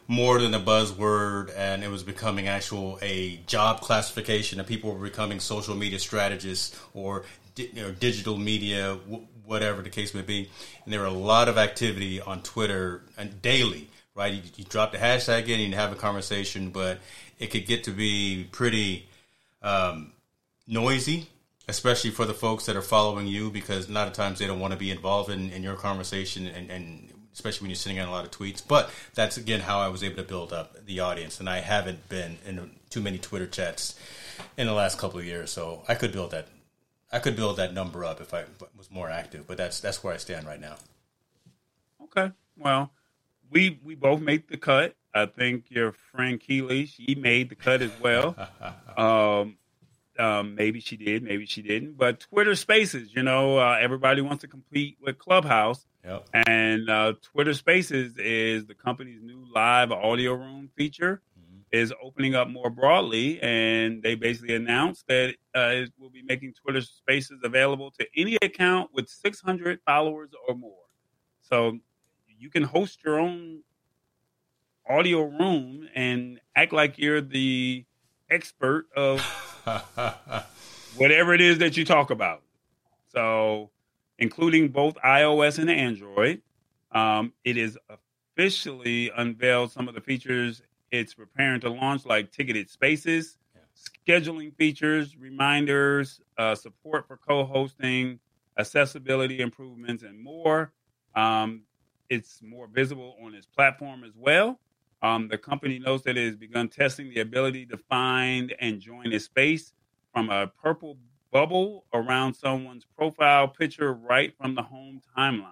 A: more than a buzzword and it was becoming actual a job classification and people were becoming social media strategists or you know, digital media whatever the case may be. And there were a lot of activity on twitter and daily right? You, you drop the hashtag in and you have a conversation but it could get to be pretty um, noisy, especially for the folks that are following you, because a lot of times they don't want to be involved in, in your conversation, and, and especially when you're sending out a lot of tweets. But that's again how I was able to build up the audience, and I haven't been in too many Twitter chats in the last couple of years, so I could build that. I could build that number up if I was more active, but that's that's where I stand right now.
B: Okay, well, we we both made the cut. I think your friend Keely, she made the cut as well. [laughs] um, um, maybe she did, maybe she didn't. But Twitter Spaces, you know, uh, everybody wants to compete with Clubhouse.
A: Yep.
B: And uh, Twitter Spaces is the company's new live audio room feature. Mm-hmm. Is opening up more broadly, and they basically announced that uh, it will be making Twitter Spaces available to any account with 600 followers or more. So you can host your own audio room and act like you're the expert of [laughs] [laughs] whatever it is that you talk about. So, including both iOS and Android, um, it is officially unveiled some of the features it's preparing to launch, like ticketed spaces, scheduling features, reminders, uh, support for co hosting, accessibility improvements, and more. Um, it's more visible on its platform as well. Um, the company notes that it has begun testing the ability to find and join a space from a purple bubble around someone's profile picture right from the home timeline.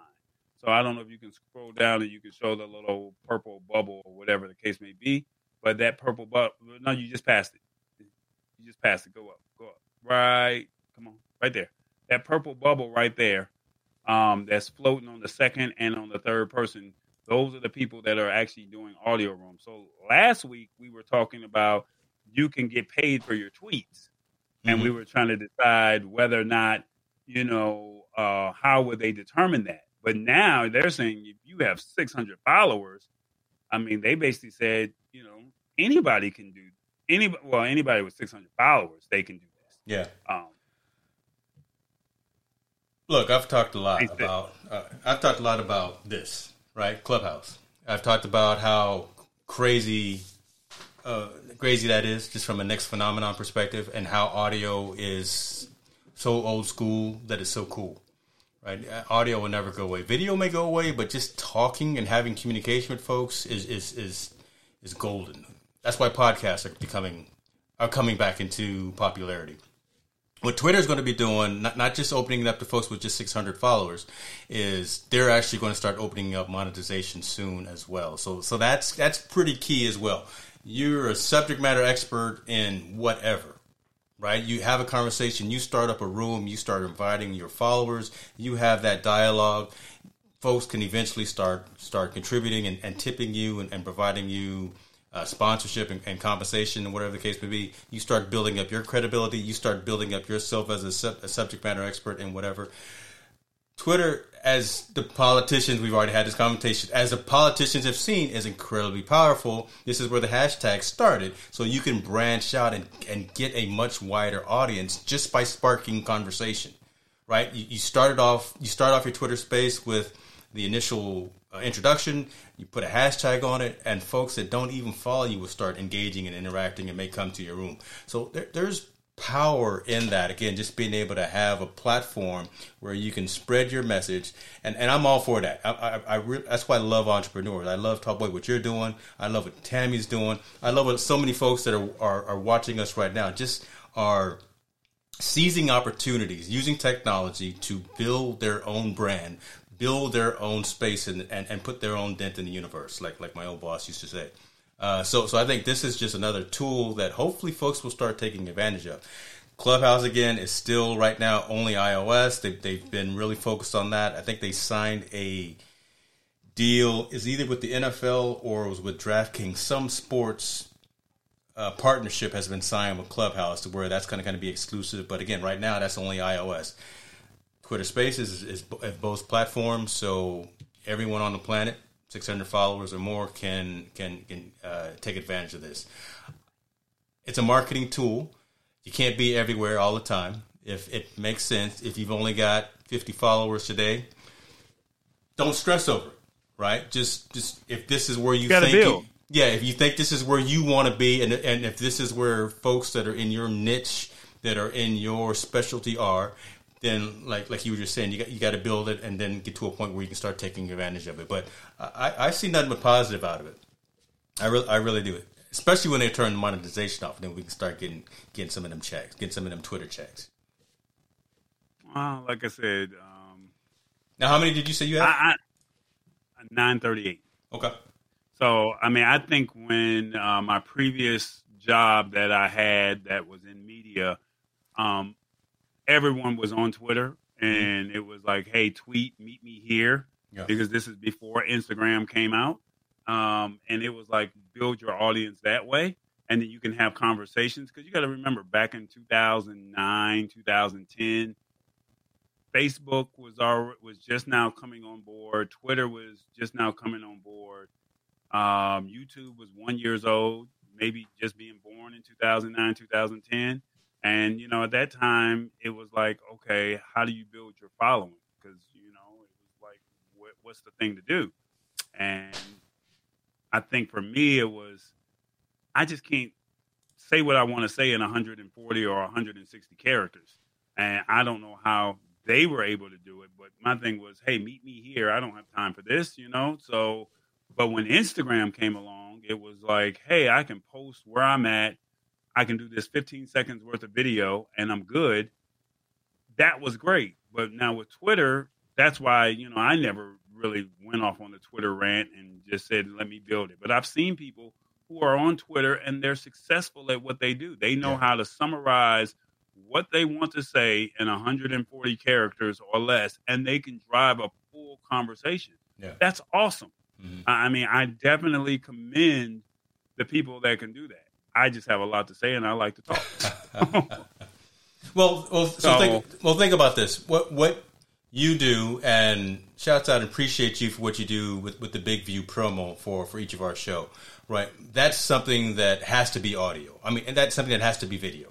B: So I don't know if you can scroll down and you can show the little purple bubble or whatever the case may be. But that purple bubble, no, you just passed it. You just passed it. Go up, go up. Right. Come on. Right there. That purple bubble right there um, that's floating on the second and on the third person those are the people that are actually doing audio rooms. So last week we were talking about you can get paid for your tweets, mm-hmm. and we were trying to decide whether or not you know uh, how would they determine that. But now they're saying if you have 600 followers, I mean they basically said you know anybody can do any well anybody with 600 followers they can do this.
A: Yeah.
B: Um,
A: Look, I've talked a lot about. Uh, I've talked a lot about this right? Clubhouse. I've talked about how crazy, uh, crazy that is, just from a next phenomenon perspective, and how audio is so old school that it's so cool. Right? Audio will never go away. Video may go away, but just talking and having communication with folks is is is is golden. That's why podcasts are becoming are coming back into popularity what Twitter is going to be doing, not, not just opening it up to folks with just 600 followers, is they're actually going to start opening up monetization soon as well. So, so that's that's pretty key as well. You're a subject matter expert in whatever, right? You have a conversation, you start up a room, you start inviting your followers, you have that dialogue. Folks can eventually start start contributing and, and tipping you and, and providing you uh, sponsorship and, and, compensation and whatever the case may be, you start building up your credibility. You start building up yourself as a, a subject matter expert in whatever. Twitter, as the politicians, we've already had this conversation, as the politicians have seen, is incredibly powerful. This is where the hashtag started. So you can branch out and, and get a much wider audience just by sparking conversation, right? You, you started off, you start off your Twitter space with the initial uh, introduction, you put a hashtag on it, and folks that don't even follow you will start engaging and interacting and may come to your room. So there, there's power in that. Again, just being able to have a platform where you can spread your message, and, and I'm all for that. I, I, I re- that's why I love entrepreneurs. I love Talk Boy what you're doing. I love what Tammy's doing. I love what so many folks that are, are, are watching us right now just are seizing opportunities, using technology to build their own brand, build their own space and, and, and put their own dent in the universe, like like my old boss used to say. Uh, so so I think this is just another tool that hopefully folks will start taking advantage of. Clubhouse again is still right now only iOS. They've, they've been really focused on that. I think they signed a deal is either with the NFL or was with DraftKings. Some sports uh, partnership has been signed with Clubhouse to where that's going to kind of be exclusive. But again, right now that's only iOS. Twitter Spaces is, is, is both platforms, so everyone on the planet, 600 followers or more, can can can uh, take advantage of this. It's a marketing tool. You can't be everywhere all the time. If it makes sense, if you've only got 50 followers today, don't stress over it. Right? Just just if this is where you,
B: you
A: think
B: you,
A: yeah, if you think this is where you want to be, and and if this is where folks that are in your niche, that are in your specialty are, then like like you were just saying, you got you got to build it and then get to a point where you can start taking advantage of it. But I, I see nothing but positive out of it. I really I really do it, especially when they turn monetization off. Then we can start getting getting some of them checks, getting some of them Twitter checks.
B: Well, like I said, um,
A: now how many did you say you I,
B: Nine thirty-eight.
A: Okay.
B: So I mean, I think when uh, my previous job that I had that was in media, um, everyone was on Twitter, mm-hmm. and it was like, "Hey, tweet, meet me here," yeah. because this is before Instagram came out, um, and it was like build your audience that way, and then you can have conversations. Because you got to remember, back in 2009, 2010. Facebook was already, was just now coming on board. Twitter was just now coming on board. Um, YouTube was one years old, maybe just being born in 2009, 2010. And, you know, at that time, it was like, okay, how do you build your following? Because, you know, it was like, what, what's the thing to do? And I think for me, it was, I just can't say what I want to say in 140 or 160 characters. And I don't know how they were able to do it. But my thing was, hey, meet me here. I don't have time for this, you know? So, but when Instagram came along, it was like, hey, I can post where I'm at. I can do this 15 seconds worth of video and I'm good. That was great. But now with Twitter, that's why, you know, I never really went off on the Twitter rant and just said, let me build it. But I've seen people who are on Twitter and they're successful at what they do. They know yeah. how to summarize what they want to say in 140 characters or less, and they can drive a full conversation. Yeah. That's awesome. Mm-hmm. I mean, I definitely commend the people that can do that. I just have a lot to say, and I like to talk. [laughs]
A: well, well, so, so think, well, think about this. What what you do, and shouts out and appreciate you for what you do with, with the Big View promo for for each of our show. Right, that's something that has to be audio. I mean, and that's something that has to be video.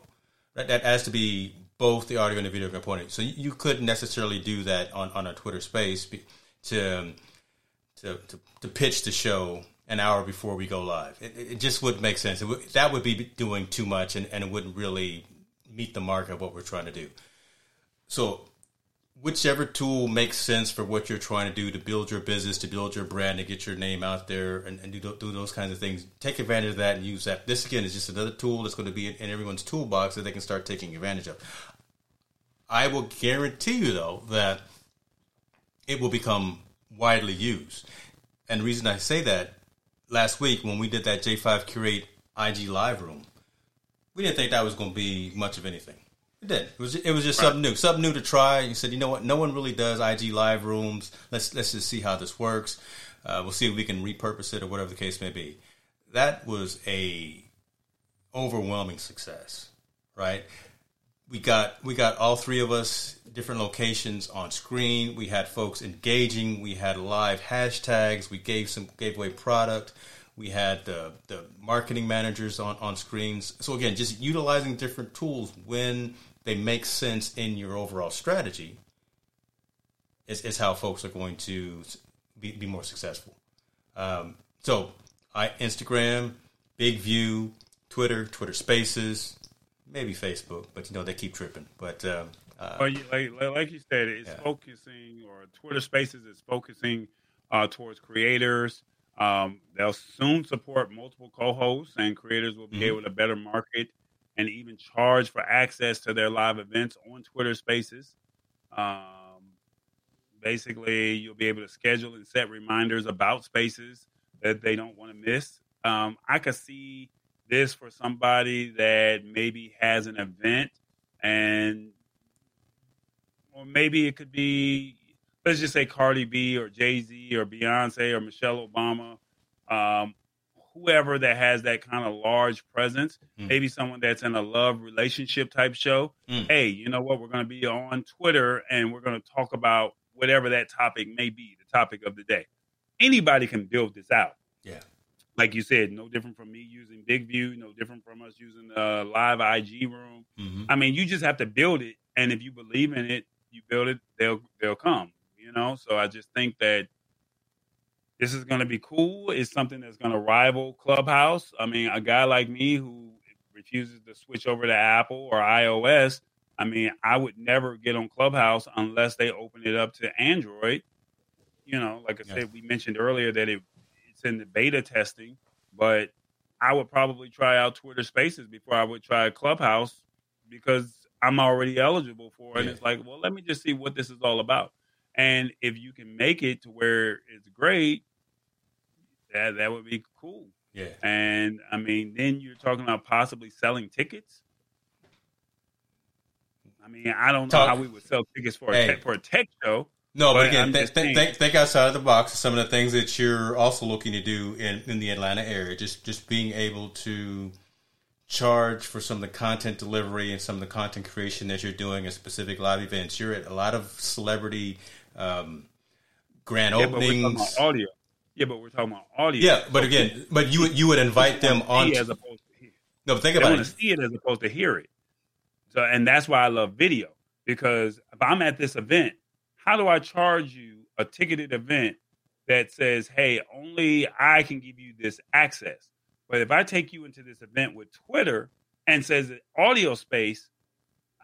A: Right, that has to be both the audio and the video component. So you, you couldn't necessarily do that on on a Twitter Space to to, to, to pitch the show an hour before we go live. It, it just wouldn't make sense. that would be doing too much, and, and it wouldn't really meet the mark of what we're trying to do. So, whichever tool makes sense for what you're trying to do to build your business, to build your brand, to get your name out there, and, and do, do those kinds of things, take advantage of that and use that. This again is just another tool that's going to be in, in everyone's toolbox that they can start taking advantage of. I will guarantee you, though, that it will become widely used. And the reason I say that, last week when we did that J5 Curate IG live room, we didn't think that was going to be much of anything. It did. It was it was just right. something new, something new to try. You said, you know what? No one really does IG live rooms. Let's let's just see how this works. Uh, we'll see if we can repurpose it or whatever the case may be. That was a overwhelming success, right? We got we got all three of us different locations on screen. We had folks engaging. We had live hashtags. We gave some gave away product. We had the the marketing managers on on screens. So again, just utilizing different tools when they make sense in your overall strategy is, is how folks are going to be, be more successful. Um, so I Instagram, Big View, Twitter, Twitter Spaces, maybe Facebook, but you know they keep tripping. But um,
B: uh, well, like, like you said, it's yeah. focusing or Twitter Spaces is focusing uh, towards creators. Um, they'll soon support multiple co-hosts, and creators will be mm-hmm. able to better market and even charge for access to their live events on Twitter Spaces. Um, basically, you'll be able to schedule and set reminders about spaces that they don't want to miss. Um, I could see this for somebody that maybe has an event and or maybe it could be let's just say Cardi B or Jay Z or Beyonce or Michelle Obama, um, whoever that has that kind of large presence, mm. maybe someone that's in a love relationship type show. Mm. Hey, you know what? We're going to be on Twitter and we're going to talk about whatever that topic may be, the topic of the day. Anybody can build this out.
A: Yeah
B: like you said, no different from me using Big View, no different from us using the live IG room. Mm-hmm. I mean, you just have to build it, and if you believe in it, you build it, they'll they'll come. You know, so I just think that this is going to be cool. It's something that's going to rival Clubhouse. I mean, a guy like me who refuses to switch over to Apple or iOS, I mean, I would never get on Clubhouse unless they open it up to Android. You know, like I yes. said, we mentioned earlier that it the beta testing, but I would probably try out Twitter Spaces before I would try Clubhouse because I'm already eligible for it.
A: Yeah.
B: It's like, well, let me just see what this is all about. And if you can make it to where it's great, that that would be cool.
A: Yeah.
B: And I mean, then you're talking about possibly selling tickets. I mean, I don't know
A: Talk-
B: how we would sell tickets for a
A: Hey.
B: tech, for a tech show.
A: No, but
B: But
A: again, th- th- think, think outside of the box. Some of the things that you're also looking to do in, in the Atlanta area, just just being able to charge for some of the content delivery and some of the content creation that you're doing at specific live events. You're at a lot of celebrity um, grand
B: Yeah, but we're talking
A: openings.
B: about audio. Yeah, but we're talking about audio.
A: Yeah, but again, but you would you would invite them on.
B: As opposed to hear.
A: No, think
B: They
A: about
B: want
A: it.
B: to see it as opposed to hear it. So, and that's why I love video because if I'm at this event, how do I charge you a ticketed event that says, "Hey, only I can give you this access"? But if I take you into this event with Twitter and says audio space,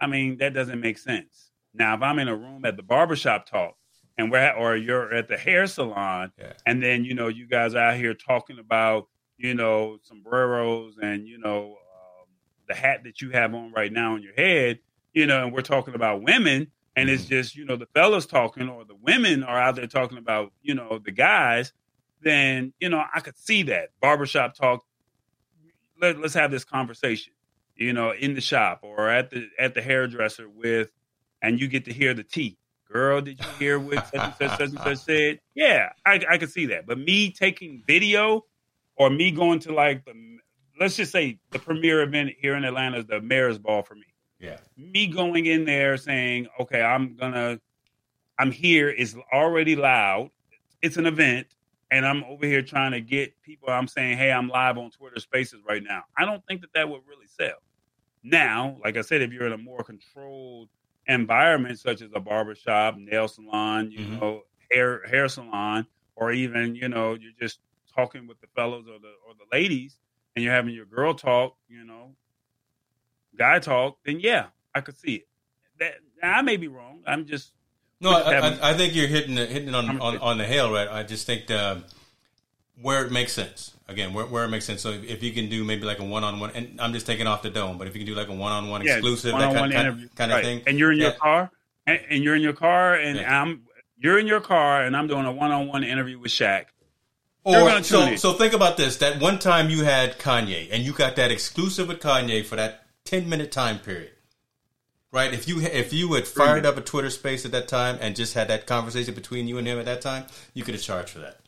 B: I mean that doesn't make sense. Now, if I'm in a room at the barbershop talk and we're at, or you're at the hair salon
A: Yeah.
B: and then you know you guys are out here talking about you know sombreros and you know um, the hat that you have on right now on your head you know and we're talking about women and it's mm-hmm. just you know the fellas talking or the women are out there talking about you know the guys then you know i could see that. Barbershop talk Let, let's have this conversation you know in the shop or at the at the hairdresser with and you get to hear the tea. Girl did you hear what such and such, such and such [laughs] said? Yeah I, I could see that. But me taking video or me going to like the let's just say the premier event here in atlanta is the mayor's ball for me
A: Yeah.
B: me going in there saying okay i'm gonna i'm here is already loud it's an event and i'm over here trying to get people i'm saying hey i'm live on twitter spaces right now i don't think that that would really sell now like i said if you're in a more controlled environment such as a barbershop nail salon you
A: Mhm.
B: know hair hair salon or even you know you're just talking with the fellows or the or the ladies and you're having your girl talk you know guy talk then yeah i could see it that i may be wrong i'm just
A: No, I, I, I think you're hitting it, hitting on, on on the hail, right? I just think um, where it makes sense. Again, where, where it makes sense. So if, if you can do maybe like a one on one, and I'm just taking off the dome, but if you can do like a one on one exclusive, that kind, kind, kind of thing,
B: and you're in your car and, and you're in your car and
A: Yeah.
B: i'm you're in your car and i'm doing a one-on-one interview with Shaq.
A: Or so
B: in.
A: so think about this: that one time you had Kanye, and you got that exclusive with Kanye for that ten minute time period, right? If you if you had fired up a Twitter space at that time and just had that conversation between you and him at that time, you could have charged for that.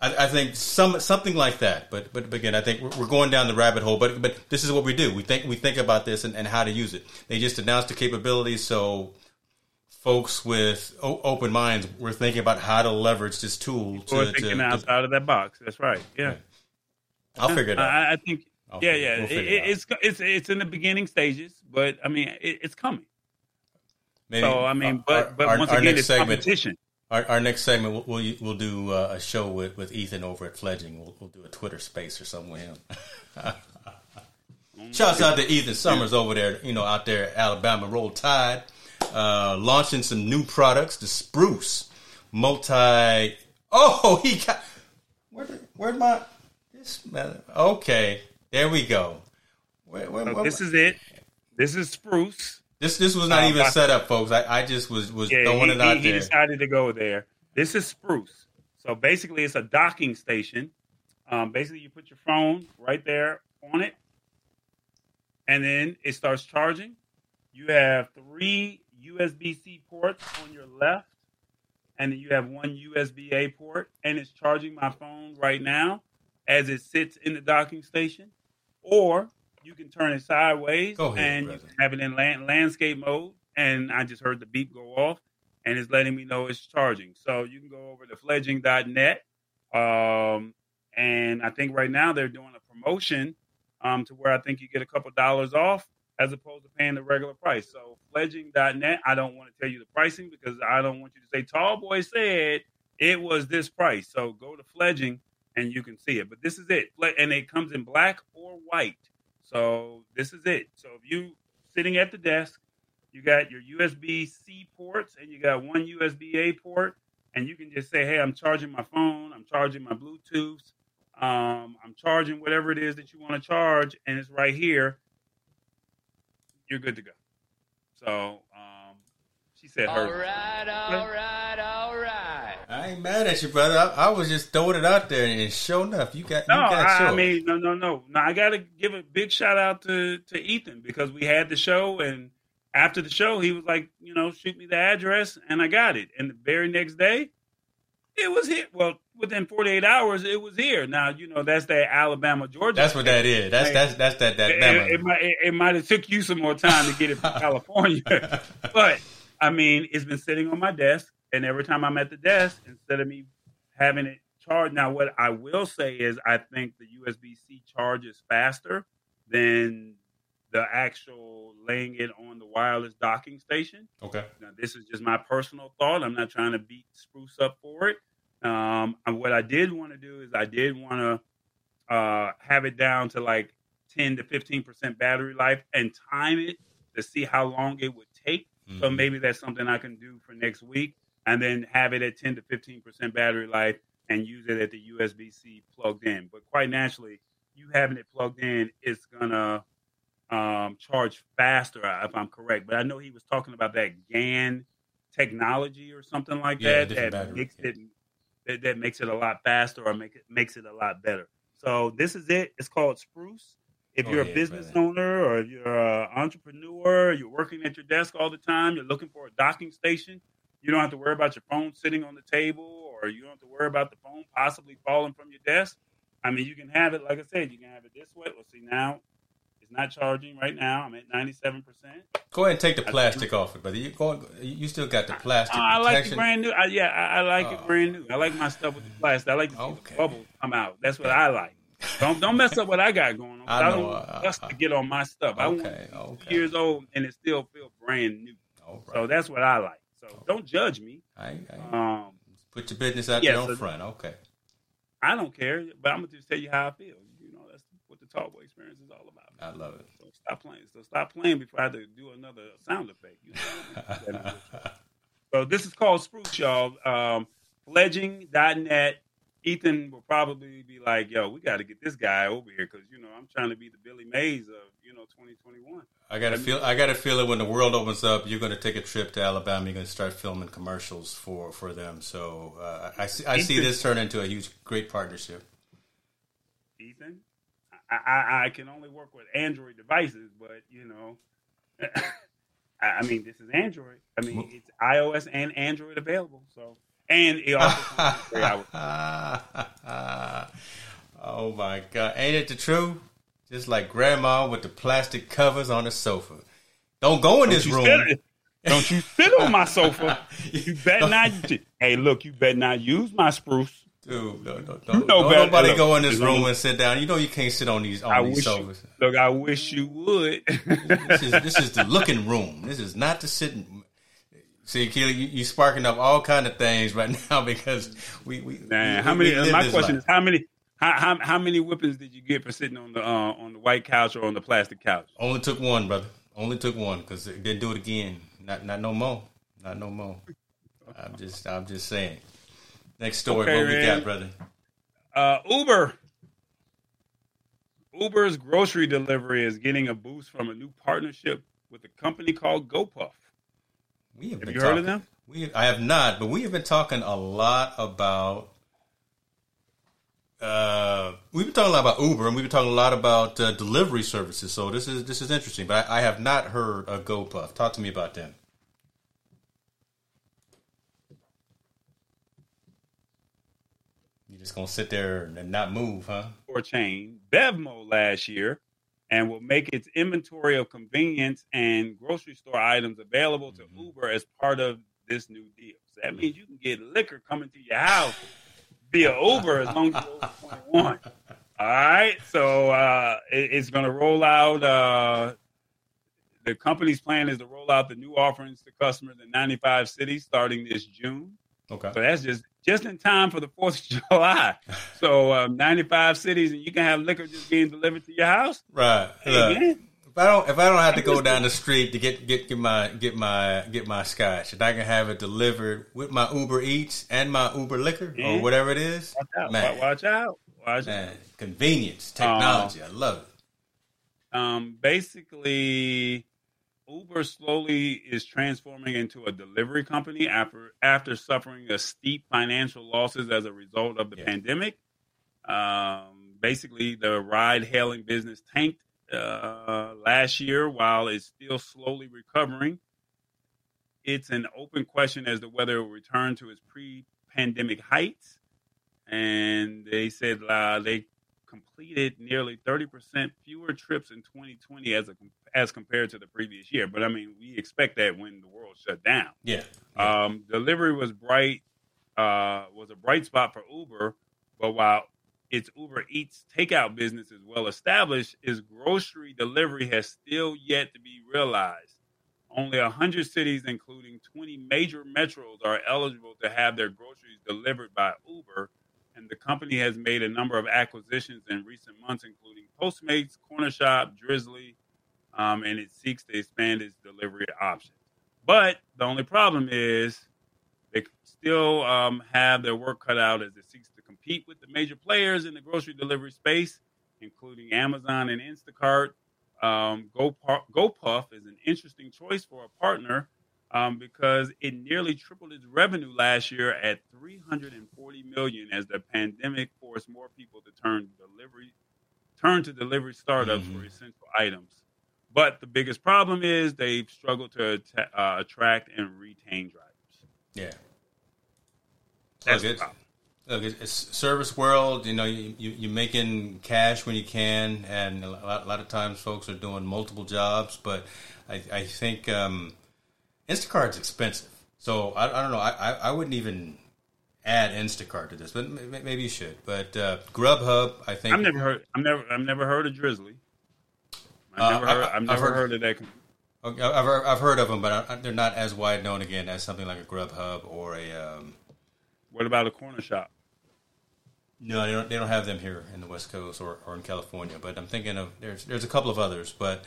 A: I, I think some something like that, but but again, I think we're, we're going down the rabbit hole. But but this is what we do. We think we think about this and, and how to use it. They just announced the capabilities, so folks with o- open minds were thinking about how to leverage this tool to,
B: thinking
A: to, to
B: outside of that box that's right yeah
A: I'll figure it out.
B: I, I think
A: I'll
B: yeah yeah
A: we'll
B: It-
A: it
B: it- it's it's it's in the beginning stages but i mean it, it's coming
A: Maybe
B: so i mean
A: our-
B: but but
A: our-
B: once
A: our
B: again
A: next
B: it's
A: segment,
B: competition
A: our, our next segment, we'll we'll, we'll do uh, a show with, with Ethan over at Fledging. We'll, we'll do a Twitter space or something with him. [laughs] Shouts out to Ethan Summers over there, you know, out there at Alabama Roll Tide, uh, launching some new products. The Spruce multi. Oh, [laughs] he got where? Where'd my this? Okay, there we go. Where, where,
B: So
A: where-
B: this is it. This is spruce.
A: This this was not
B: uh,
A: even
B: by-
A: set up, folks. I, I just was was
B: yeah
A: throwing
B: he,
A: it out
B: he, he decided to go there. This is spruce. So basically it's a docking station. Um, basically you put your phone right there on it and then it starts charging. You have three usb-c ports on your left and then you have one USB-A port, and it's charging my phone right now as it sits in the docking station. Or you can turn it sideways
A: ahead,
B: and you can have it in land, landscape mode. And I just heard the beep go off, and it's letting me know it's charging. So you can go over to fledging.net, um, and I think right now they're doing a promotion um, to where I think you get a couple dollars off as opposed to paying the regular price. So fledging.net, I don't want to tell you the pricing because I don't want you to say Tall Boy said it was this price. So go to fledging and you can see it. But this is it. And it comes in black or white. So this is it. So if you sitting at the desk, you got your USB C ports and you got one USB A port, and you can just say, Hey, I'm charging my phone, I'm charging my Bluetooth, um, I'm charging whatever it is that you want to charge, and it's right here you're good to go. So um, she said her.
C: All right, all right, all right.
A: I ain't mad at you, brother. I, I was just throwing it out there, and sure enough, you got
B: No,
A: you got
B: I, I mean, no, no, no. No, I got to give a big shout out to to Ethan because we had the show, and after the show, he was like, you know, shoot me the address, and I got it. And the very next day, it was here. Well, within 48 hours, it was here. Now, you know, that's that Alabama Georgia.
A: that's what that is. That's that's that's that that
B: It, it, it might it, it might have took you some more time to get it from [laughs] California, but I mean, it's been sitting on my desk, and every time I'm at the desk, instead of me having it charged, now what I will say is, I think the USB C charges faster than the actual laying it on the wireless docking station.
A: okay.
B: Now, this is just my personal thought. I'm not trying to beat spruce up for it. Um, and what I did want to do is I did want to uh, have it down to like 10 to 15 percent battery life and time it to see how long it would take. So
A: Mhm.
B: maybe that's something I can do for next week, and then have it at 10 to 15 percent battery life and use it at the USB C plugged in. But quite naturally, you having it plugged in, it's gonna um, charge faster, if I'm correct. But I know he was talking about that GAN technology or something like
A: Yeah,
B: that that
A: battery,
B: makes
A: yeah.
B: it that, that makes it a lot faster or make it makes it a lot better. So this is it. It's called Spruce. If
A: Go
B: you're a business
A: brother.
B: owner or if you're an entrepreneur, you're working at your desk all the time, you're looking for a docking station, you don't have to worry about your phone sitting on the table or you don't have to worry about the phone possibly falling from your desk. I mean, you can have it, like I said, you can have it this way. Well, see, now it's not charging right now. I'm at 97%.
A: Go ahead and take the plastic off it, brother. You go. You still got the plastic
B: Oh, I like it brand new. I, yeah, I, I like
A: Oh.
B: it brand new. I like my stuff with the plastic. I like to see
A: Okay.
B: the bubbles come out. That's what I like. Don't don't mess up what I got going on. [laughs]
A: I
B: I, don't
A: uh,
B: want dust to get on my stuff. I want
A: Okay,
B: it to be
A: okay.
B: years old and it still feel brand new.
A: Right.
B: So that's what I like. So don't judge me.
A: I, I,
B: Um,
A: put your business out
B: yeah,
A: there on
B: so-
A: front. Okay.
B: I don't care, but I'm gonna just tell you how I feel. You know, that's what the Talkway experience is all about.
A: I love it.
B: So stop playing. So stop playing before I have to do another sound effect. You know? [laughs] so this is called Spruce, y'all. Um, fledging.net. Ethan will probably be like, "Yo, we got to get this guy over here because you know I'm trying to be the Billy Mays of you know 2021."
A: I gotta feel. I gotta feel it when the world opens up. You're gonna take a trip to Alabama. You're gonna start filming commercials for for them. So uh, I see. I see this turn into a huge, great partnership.
B: Ethan, I, I, I can only work with Android devices, but you know, [coughs] I, I mean, this is Android. I mean, it's iOS and Android available. So, and it also [laughs] three hours. [laughs]
A: oh my God! Ain't it the truth? Just like grandma with the plastic covers on the sofa. Don't go in this room.
B: Don't you sit on my sofa? [laughs] You bet not. Hey, look, you bet not use my spruce.
A: Dude, don't, don't,
B: You know
A: don't nobody
B: Look,
A: go in this room and sit down. You know you can't sit on these on
B: I
A: these
B: wish. You,
A: sofas.
B: look, I wish you would.
A: This is this is the looking room. This is not the sitting. See, Keely, you, you sparking up all kind of things right [laughs] now because we we.
B: Man,
A: we-
B: how many?
A: live
B: my question
A: life.
B: is, how many? How, how, how many whippings did you get for sitting on the uh, on the white couch or on the plastic couch?
A: Only took one, brother. Only took one because didn't do it again. Not not no more. Not no more. I'm just I'm just saying. Next story,
B: Okay,
A: what we
B: man.
A: got, brother?
B: Uh, Uber. Uber's grocery delivery is getting a boost from a new partnership with a company called GoPuff.
A: We have,
B: Have
A: been
B: you heard
A: talking,
B: of them?
A: We I have not, but we have been talking a lot about. Uh, we've been talking a lot about Uber, and we've been talking a lot about uh, delivery services. So this is this is interesting, but I, I have not heard of GoPuff. Talk to me about them. You're just gonna sit there and not move, huh?
B: Or chain Bevmo last year, and will make its inventory of convenience and grocery store items available to
A: Mhm.
B: Uber as part of this new deal. So that means you can get liquor coming to your house via Uber as long as you're over 21. All right, so uh, it- it's going to roll out. Uh, the company's plan is to roll out the new offerings to customers in 95 cities starting this June.
A: Okay.
B: So that's just just in time for the Fourth of [laughs] July. So um, 95 cities, and you can have liquor just being delivered to your house.
A: Right.
B: Hey,
A: Look, if I don't if I don't have to go down the street to get get get my get my get my scotch, and I can have it delivered with my Uber Eats and my Uber liquor
B: Yeah.
A: or whatever it is,
B: Watch out!
A: man,
B: Watch out! Watch
A: man, convenience, technology, I love it.
B: Um, basically, Uber slowly is transforming into a delivery company after after suffering a steep financial losses as a result of the
A: Yeah.
B: pandemic. Um, basically, the ride-hailing business tanked uh, last year, while it's still slowly recovering. It's an open question as to whether it will return to its pre-pandemic heights. And they said uh, they completed nearly 30% fewer trips in 2020 as a as compared to the previous year. But I mean, we expect that when the world shut down.
A: Yeah.
B: Um, delivery was bright, uh, was a bright spot for Uber, but while its Uber Eats takeout business is well established, its grocery delivery has still yet to be realized. Only 100 cities, including 20 major metros, are eligible to have their groceries delivered by Uber, and the company has made a number of acquisitions in recent months, including Postmates, Corner Shop, Drizly, um, and it seeks to expand its delivery options. But the only problem is they still um, have their work cut out as it seeks to compete with the major players in the grocery delivery space, including Amazon and Instacart. Um, GoPuff, GoPuff is an interesting choice for a partner um, because it nearly tripled its revenue last year at 340 million as the pandemic forced more people to turn delivery turn to delivery startups
A: Mhm.
B: for essential items. But the biggest problem is they've struggled to atta- uh, attract and retain drivers.
A: Yeah.
B: That's
A: Look, it's, look, it's service world. You know, you, you you're making cash when you can, and a lot, a lot of times folks are doing multiple jobs. But I, I think um, Instacart's expensive, so I, I don't know. I, I, I wouldn't even add Instacart to this, but maybe you should. But uh, Grubhub, I think
B: I've never heard. I've never. I've never heard of Drizly. I've
A: Uh,
B: never
A: I-
B: heard. I've
A: I've
B: never
A: heard-
B: heard, of that.
A: Okay, I've I've heard of them, but I, they're not as wide known again as something like a Grubhub or a. Um,
B: What about a corner shop?
A: No, they don't. They don't have them here in the West Coast or, or in California. But I'm thinking of there's there's a couple of others. But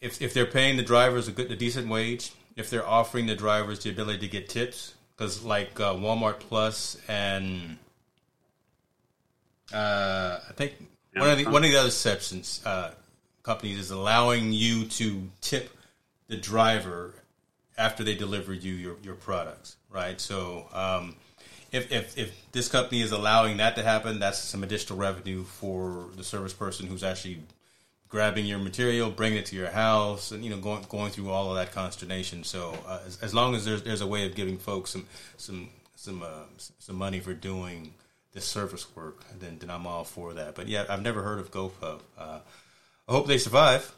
A: if if they're paying the drivers a good, a decent wage, if they're offering the drivers the ability to get tips, because like uh, Walmart Plus and uh, I think one of the one of the other exceptions uh, companies is allowing you to tip the driver after they deliver you your, your products, right? So um, if, if if this company is allowing that to happen, that's some additional revenue for the service person who's actually grabbing your material, bringing it to your house, and you know going going through all of that consternation. So uh, as, as long as there's there's a way of giving folks some some some uh, some money for doing this service work, then then I'm all for that. But yeah, I've never heard of GoPuff. Uh, I hope they survive.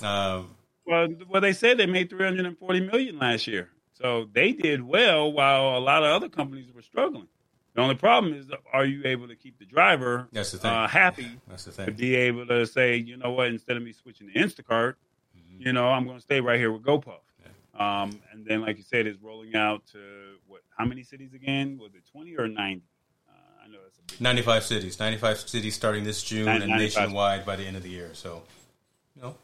A: Um,
B: Well, well, they said they made 340 million last year, so they did well while a lot of other companies were struggling. The only problem is, are you able to keep the driver
A: That's the thing.
B: uh, happy
A: that's the
B: to be able to say, you know what, instead of me switching to Instacart, you know, I'm going to stay right here with GoPuff. Um, and then, like you said, it's rolling out to what? How many cities again? Was it 20 or 90? Uh, I know that's a big.
A: 95 cities. 95 cities starting this June
B: Nin-
A: and
B: 95.
A: nationwide by the end of the year. So, you know,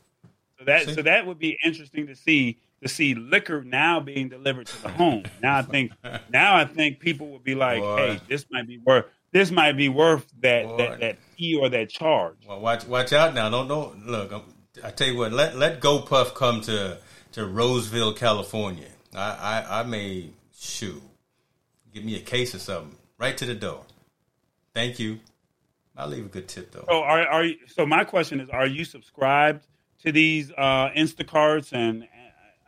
B: So that
A: See?
B: so that would be interesting to see to see liquor now being delivered to the home. Now I think now I think people would be like,
A: Boy.
B: hey, this might be worth this might be worth that
A: Boy.
B: that, that fee or that charge.
A: well, watch watch out now. Don't don't look. I'm, I tell you what. Let let GoPuff come to to Roseville, California. I I, I may shoot. Give me a case or something right to the door. Thank you. I'll leave a good tip though.
B: So are are you, so my question is, are you subscribed to these uh, Instacarts and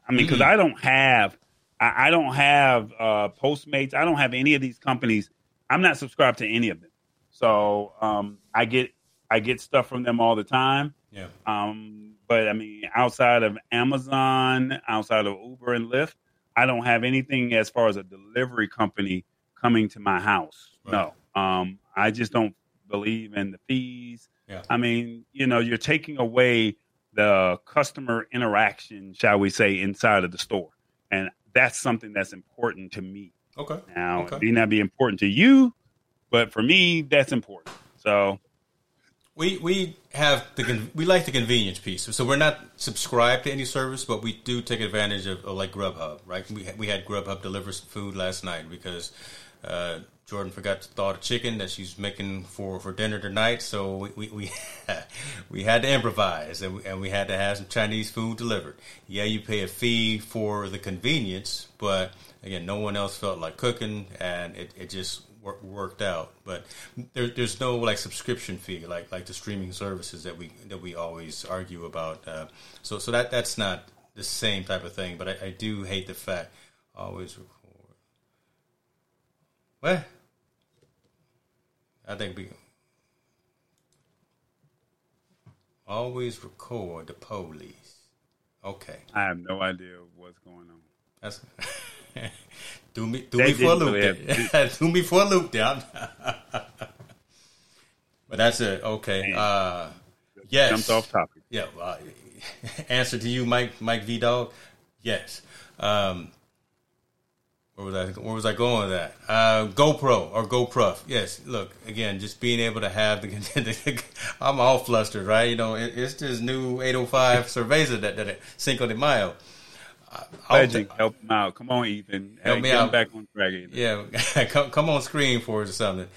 B: I mean because
A: Mm.
B: I don't have I, I don't have uh, Postmates. I don't have any of these companies. I'm not subscribed to any of them. So um, I get I get stuff from them all the time.
A: Yeah.
B: Um, but I mean, outside of Amazon, outside of Uber and Lyft, I don't have anything as far as a delivery company coming to my house. No, um, I just don't believe in the fees.
A: Yeah.
B: I mean, you know, you're taking away the customer interaction, shall we say, inside of the store, and that's something that's important to me.
A: Okay.
B: Now,
A: Okay.
B: it may not be important to you, but for me, that's important. So
A: We we have the we like the convenience piece. So we're not subscribed to any service, but we do take advantage of, of like Grubhub, right? We we had Grubhub deliver some food last night because uh, Jordan forgot to thaw the chicken that she's making for, for dinner tonight. So we we we, [laughs] we had to improvise, and we, and we had to have some Chinese food delivered. Yeah, you pay a fee for the convenience, but again, no one else felt like cooking, and it, it just wor- worked out. But there, there's no like subscription fee like like the streaming services that we that we always argue about. Uh, so so that that's not the same type of thing. But I, I do hate the fact always record. What? I think we always record the police. Okay,
B: I have no idea what's going on.
A: that's [laughs] do me do
B: They
A: me for a loop. there. [laughs] do me for a loop, down. [laughs] but that's it. Okay. Uh, yes.
B: Jumped off topic.
A: Yeah. Uh, answer to you, Mike. Mike V Dog. Yes. Um, where was I? Where was I going with that? Uh, GoPro or GoPro? Yes. Look again, just being able to have [laughs] the. I'm all flustered, right? You know, it, it's this new 805 Cerveza that that Cinco de Mayo.
B: Legend, help him out. Come on, Ethan.
A: Help
B: Hey,
A: me out.
B: back on track, Ethan.
A: Yeah, [laughs] come, come on screen for us or something.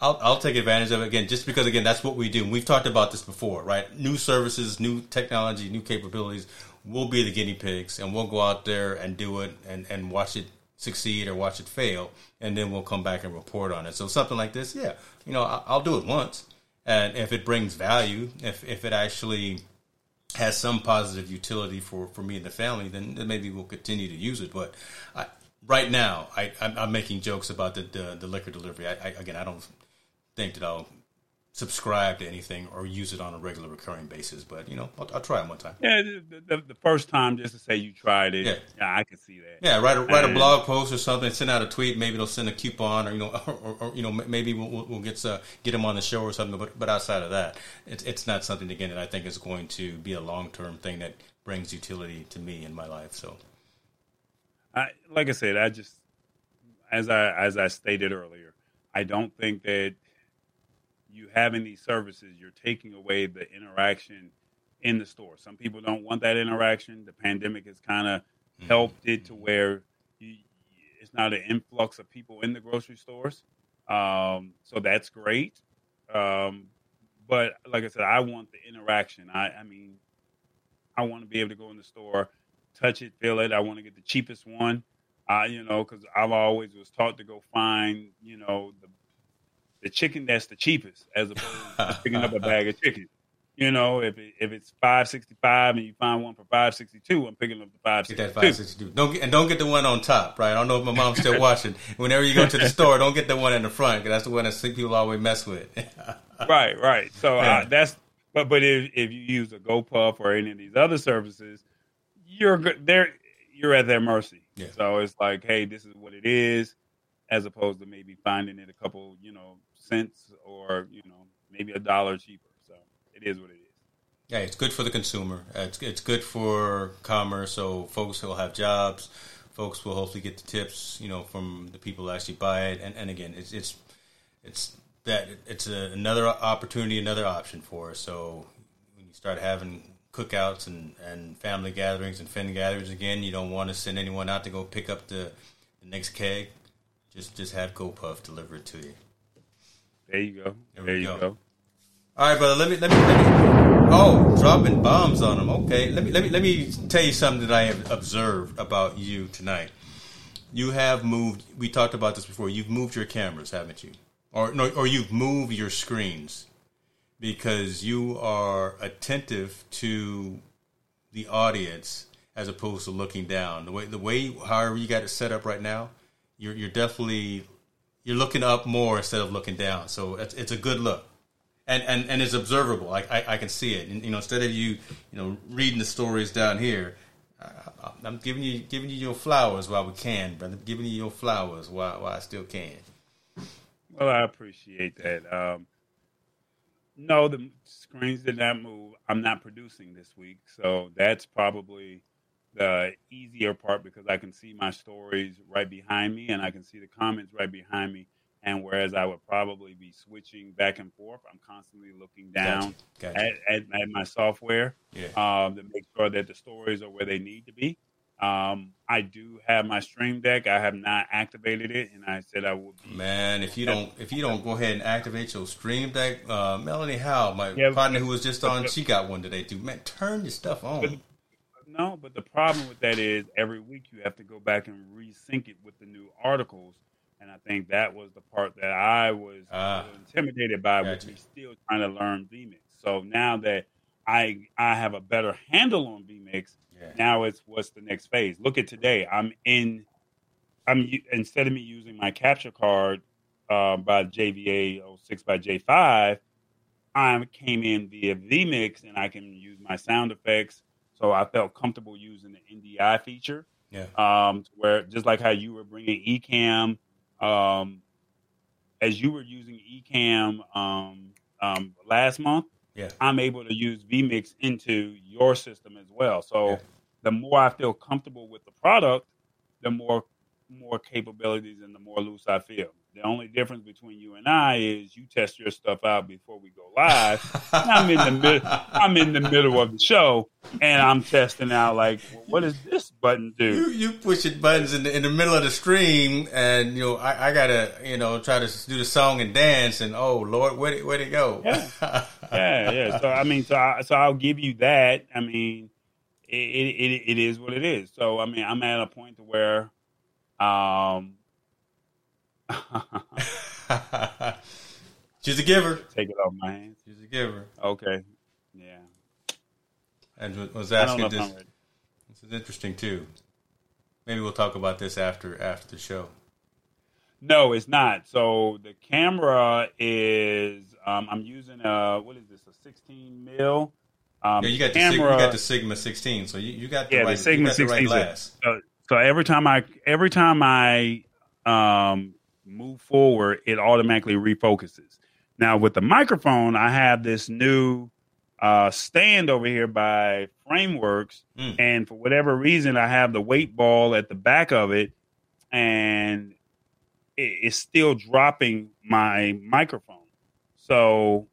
A: I'll, I'll take advantage of it again, just because again that's what we do. We've talked about this before, right? New services, new technology, new capabilities. We'll be the guinea pigs, and we'll go out there and do it, and, and watch it succeed or watch it fail, and then we'll come back and report on it. So something like this, yeah, you know, I'll do it once, and if it brings value, if if it actually has some positive utility for, for me and the family, then, then maybe we'll continue to use it. But I, right now, I, I'm, I'm making jokes about the, the, the liquor delivery. I, I, again, I don't think that I'll subscribe to anything or use it on a regular recurring basis. But you know, I'll, I'll try it one time.
B: Yeah, the, the, the first time just to say you tried it.
A: Yeah.
B: Yeah, I can see that.
A: Yeah, write a, write a blog post or something. Send out a tweet. Maybe they'll send a coupon, or you know, [laughs] or, or, you know, maybe we'll, we'll we'll get uh, get them on the show or something. But but outside of that, it's it's not something again that I think is going to be a long term thing that brings utility to me in my life. So
B: I, like I said, I just as I as I stated earlier, I don't think that you having these services, you're taking away the interaction in the store. Some people don't want that interaction. The pandemic has kind of helped it to where you, it's not an influx of people in the grocery stores. Um, so that's great. Um, but like I said, I want the interaction. I, I mean, I want to be able to go in the store, touch it, feel it. I want to get the cheapest one. Uh, you know, because I've always was taught to go find, you know, the the chicken that's the cheapest, as opposed to picking up a bag of chicken. You know, if it, if it's five sixty five and you find one for five sixty two, I'm picking up the five
A: get that five sixty two. Don't get, and don't get the one on top, right? I don't know if my mom's still watching. [laughs] Whenever you go to the store, don't get the one in the front because that's the one that people always mess with. [laughs]
B: right, right. So uh, that's but but if if you use a GoPuff or any of these other services, you're good. They're you're at their mercy.
A: Yeah.
B: So it's like, hey, this is what it is, as opposed to maybe finding it a couple, you know, cents or you know maybe a dollar cheaper. So it is what it is.
A: Yeah, it's good for the consumer. It's it's good for commerce. So folks will have jobs. Folks will hopefully get the tips, you know, from the people who actually buy it. And and again, it's it's it's that it's a, another opportunity, another option for us. So when you start having cookouts and, and family gatherings and fin gatherings again, you don't want to send anyone out to go pick up the, the next keg. Just just have GoPuff deliver it to you.
B: There you go.
A: There
B: There, you
A: go.
B: go.
A: All right, brother. Let me let me let me. Oh, dropping bombs on them. Okay. Let me let me let me tell you something that I have observed about you tonight. You have moved. We talked about this before. You've moved your cameras, haven't you? Or no, or you've moved your screens because you are attentive to the audience as opposed to looking down. The way the way however you got it set up right now, you're you're definitely you're looking up more instead of looking down. So it's it's a good look and and and it's observable. I, I I can see it. And you know, instead of you you know reading the stories down here, I, I'm giving you giving you your flowers while we can, brother. giving you your flowers while while I still can.
B: Well, I appreciate that. Um, no, the screens did not move. I'm not producing this week, so that's probably the easier part because I can see my stories right behind me and I can see the comments right behind me. And whereas I would probably be switching back and forth, I'm constantly looking down
A: Gotcha.
B: at, at, at my software
A: Yeah.
B: um, to make sure that the stories are where they need to be. Um, I do have my Stream Deck. I have not activated it, and I said I would. Be,
A: Man, if you don't if you don't go ahead and activate your Stream Deck, uh, Melanie Howe, my
B: Yeah,
A: partner who was just on, she got one today too. Man, turn your stuff
B: But-
A: on.
B: No, but the problem with that is every week you have to go back and resync it with the new articles, and I think that was the part that I was
A: Ah.
B: intimidated by, with
A: Gotcha.
B: me still trying to learn vMix. So now that I I have a better handle on vMix,
A: Yeah.
B: now it's what's the next phase. Look at today. I'm in. I'm instead of me using my capture card uh, by JVA 06 by J5, I came in via vMix and I can use my sound effects. So I felt comfortable using the NDI feature.
A: Yeah.
B: Um, where just like how you were bringing Ecamm, um, as you were using Ecamm um, um, last month,
A: Yeah.
B: I'm able to use vMix into your system as well. So
A: Yeah.
B: the more I feel comfortable with the product, the more more capabilities and the more loose I feel. The only difference between you and I is you test your stuff out before we go live. I'm in the mid, [laughs] I'm in the middle of the show and I'm testing out like, well, what does this button do?
A: you you pushing buttons in the in the middle of the stream, and you know I, I gotta you know try to do the song and dance, and oh Lord, where would where'd it go?
B: Yeah. Yeah, yeah. So I mean, so I, so I'll give you that. I mean, it, it it it is what it is. So I mean, I'm at a point to where, um, [laughs]
A: She's a giver.
B: take it off my hands.
A: She's a giver.
B: Okay. Yeah.
A: And was
B: I don't know
A: asking this. This is interesting too. Maybe we'll talk about this after after the show.
B: No, it's not. So the camera is. Um, I'm using a what is this? A 16 mil. Um,
A: Yeah, you got the
B: camera.
A: you got the Sigma 16, so you, you got the
B: Yeah, the
A: right
B: Sigma
A: the right
B: 16 's a-
A: glass.
B: so, so every time I every time I um, move forward, it automatically refocuses. Now with the microphone, I have this new uh, stand over here by Frameworks,
A: Mm.
B: and for whatever reason, I have the weight ball at the back of it, and it, it's still dropping my microphone. So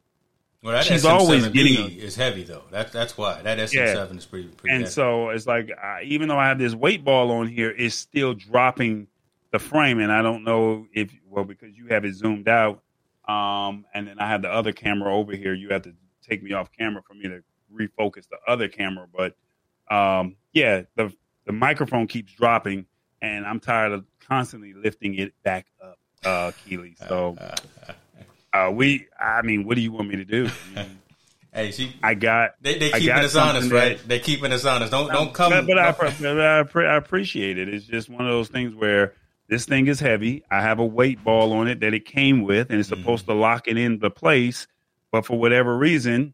A: Well, that
B: She's
A: SM7B
B: always getting
A: is heavy though. That that's why that SM7 is pretty pretty
B: and
A: heavy.
B: so it's like I, even though I have this weight ball on here, it's still dropping the frame, and I don't know if well because you have it zoomed out, um, and then I have the other camera over here. You have to take me off camera for me to refocus the other camera, but um, yeah, the the microphone keeps dropping, and I'm tired of constantly lifting it back up, uh, Keely. So [laughs] uh, we, I mean, what do you want me to do? I, [laughs] mean,
A: hey, she
B: I got
A: they they keeping us honest,
B: something
A: right?
B: that-
A: They keeping us honest. Don't don't come.
B: But, but I, but I, I appreciate it. It's just one of those things where this thing is heavy. I have a weight ball on it that it came with, and it's
A: Mm-hmm.
B: supposed to lock it into place. But for whatever reason,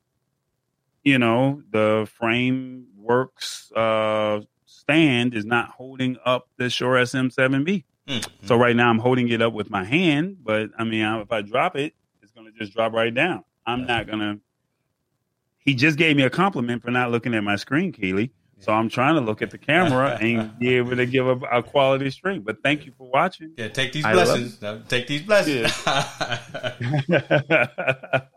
B: you know, the frameworks uh, stand is not holding up the Shure SM7B.
A: Mm,
B: So right now I'm holding it up with my hand, but I mean, if I drop it, going to just drop right down. I'm not going to. He just gave me a compliment for not looking at my screen, Keely. So I'm trying to look at the camera [laughs] and be able to give a, a quality stream. But thank you for watching.
A: yeah, take these
B: I
A: blessings. Take these blessings.
B: yeah,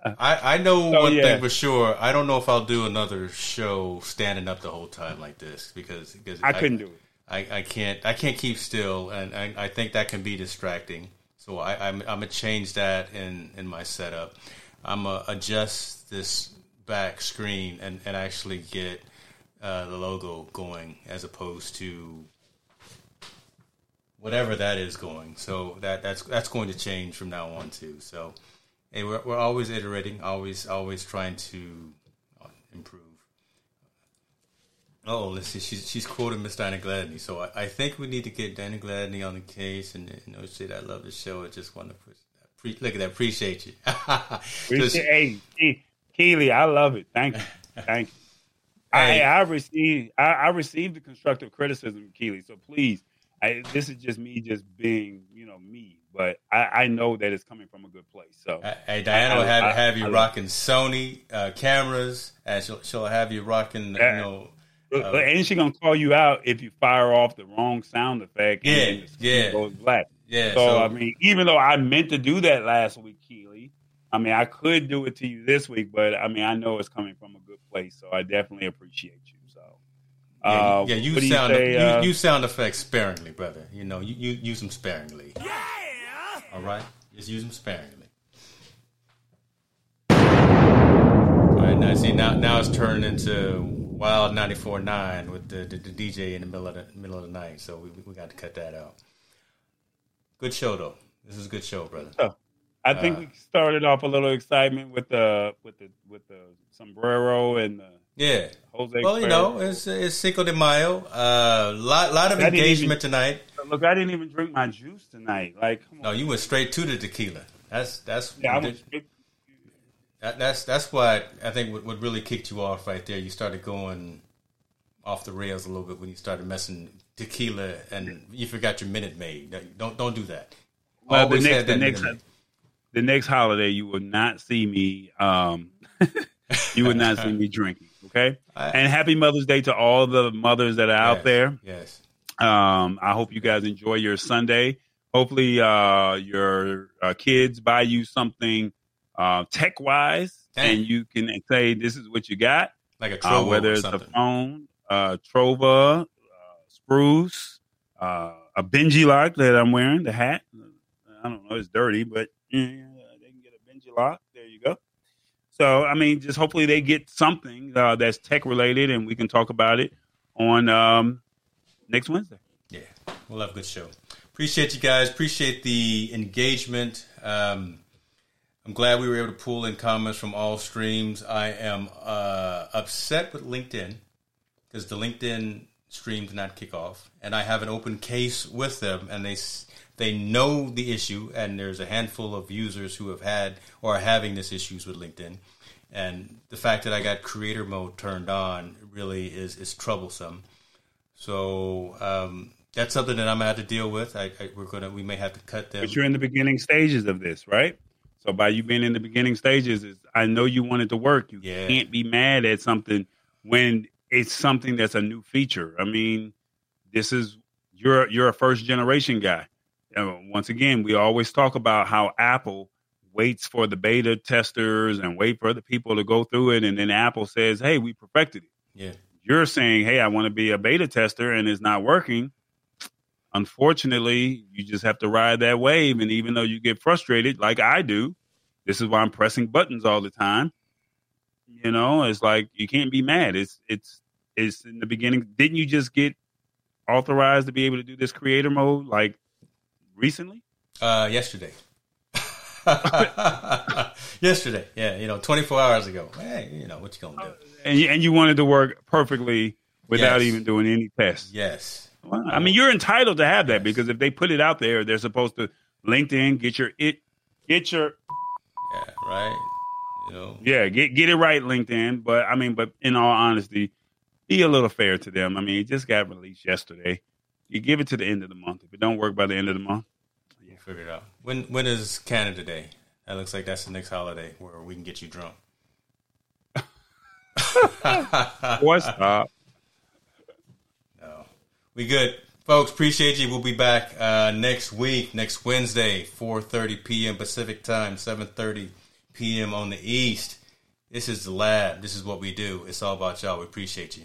B: [laughs]
A: I, I know
B: So,
A: one
B: yeah.
A: thing for sure. I don't know if I'll do another show standing up the whole time like this because because
B: I couldn't do it.
A: I, I can't I can't keep still, and I, I think that can be distracting. So I, I'm I'm gonna change that in in my setup. I'm gonna adjust this back screen and and actually get uh, the logo going as opposed to whatever that is going. So that that's that's going to change from now on too. So hey, we're we're always iterating, always always trying to uh, improve. Oh, let's see. She's she's quoting Miss Dinah Gladney. So I, I think we need to get Dinah Gladney on the case and you know shit. I love the show. I just want to push. Pre- look at that. Appreciate you. [laughs]
B: Appreciate- hey, Keely, I love it. Thank you. Thank you. [laughs]
A: Hey.
B: I, I received I, I received the constructive criticism, Keely. So please, I, this is just me just being, you know, me. But I, I know that it's coming from a good place. So
A: Hey, Diana will have, have you rocking Sony uh, cameras, and she'll, she'll have you rocking, you know,
B: But-
A: Uh,
B: but ain't she gonna call you out if you fire off the wrong sound effect?
A: Yeah,
B: and
A: yeah.
B: goes black.
A: yeah.
B: So, I mean, even though I meant to do that last week, Keely, I mean, I could do it to you this week, but I mean, I know it's coming from a good place, so I definitely appreciate you. So
A: Yeah,
B: Uh,
A: you- yeah, you
B: what do
A: sound
B: say,
A: you,
B: uh,
A: you sound effects sparingly, brother. You know, you, you use them sparingly. Yeah. All right, just use them sparingly. All right, now see now now it's turned into Wild 94.9 with the, the, the DJ in the middle of the middle of the night. So we we got to cut that out. Good show though. This is a good show, brother.
B: I think
A: uh,
B: we started off a little excitement with the with the with the sombrero and the
A: Yeah.
B: Jose.
A: Well, you know, it's it's Cinco de Mayo. Uh, lot lot of
B: I
A: engagement
B: even-
A: tonight.
B: look, I didn't even drink my juice tonight. Like.
A: No, you went straight to the tequila. That's that's
B: yeah, I went straight-
A: that, that's that's why I think what, what really kicked you off right there. You started going off the rails a little bit when you started messing tequila and you forgot your Minute Maid. Don't don't do that.
B: Well, the next the next
A: Minute
B: the next holiday, you will not see me. Um, [laughs] you would not see me drinking. Okay.
A: I-
B: and happy Mother's Day to all the mothers that are out there.
A: Yes.
B: Um, I hope you guys enjoy your Sunday. Hopefully, uh, your uh, kids buy you something uh, tech wise, and you can say this is what you got.
A: Like a
B: Uh, whether it's a phone, uh, Trova, uh, Spruce, uh, a BenjiLock that I'm wearing, the hat. I don't know, it's dirty, but yeah, they can get a BenjiLock. There you go. So, I mean, just hopefully they get something uh, that's tech related, and we can talk about it on um, next Wednesday.
A: Yeah, we'll have a good show. Appreciate you guys. Appreciate the engagement. Um, I'm glad we were able to pull in comments from all streams. I am uh, upset with LinkedIn because the LinkedIn stream did not kick off, and I have an open case with them, and they they know the issue, and there's a handful of users who have had or are having this issues with LinkedIn, and the fact that I got creator mode turned on really is is troublesome. So um, that's something that I'm gonna have to deal with. I, I, we're gonna we may have to cut them.
B: But you're in the beginning stages of this, right? So by you being in the beginning stages, is I know you want it to work. You
A: Yeah.
B: can't be mad at something when it's something that's a new feature. I mean, this is you're you're a first generation guy. Uh, once again, we always talk about how Apple waits for the beta testers and wait for other people to go through it, and then Apple says, "Hey, we perfected it."
A: Yeah,
B: you're saying, "Hey, I want to be a beta tester," and it's not working. Unfortunately, you just have to ride that wave, and even though you get frustrated, like I do, this is why I'm pressing buttons all the time. You know, it's like you can't be mad. It's it's it's in the beginning. Didn't you just get authorized to be able to do this creator mode like recently?
A: uh, yesterday. [laughs] yesterday, yeah, you know, 24 hours ago. Hey, you know what you gonna do?
B: And you, and you wanted to work perfectly without
A: Yes.
B: even doing any tests.
A: Yes,
B: Well, I mean, you're entitled to have that because if they put it out there, they're supposed to LinkedIn get your it, get your
A: yeah, right. You know,
B: yeah, get get it right, LinkedIn. But I mean, but in all honesty, be a little fair to them. I mean, it just got released yesterday. You give it to the end of the month. If it don't work by the end of the month,
A: we'll figure it out. When when is Canada Day? That looks like that's the next holiday where we can get you drunk. [laughs]
B: What's stop.
A: We good. Folks, appreciate you. We'll be back uh, next week, next Wednesday, 4.30 p.m. Pacific time, 7.30 p.m. on the East. This is the lab. This is what we do. It's all about y'all. We appreciate you.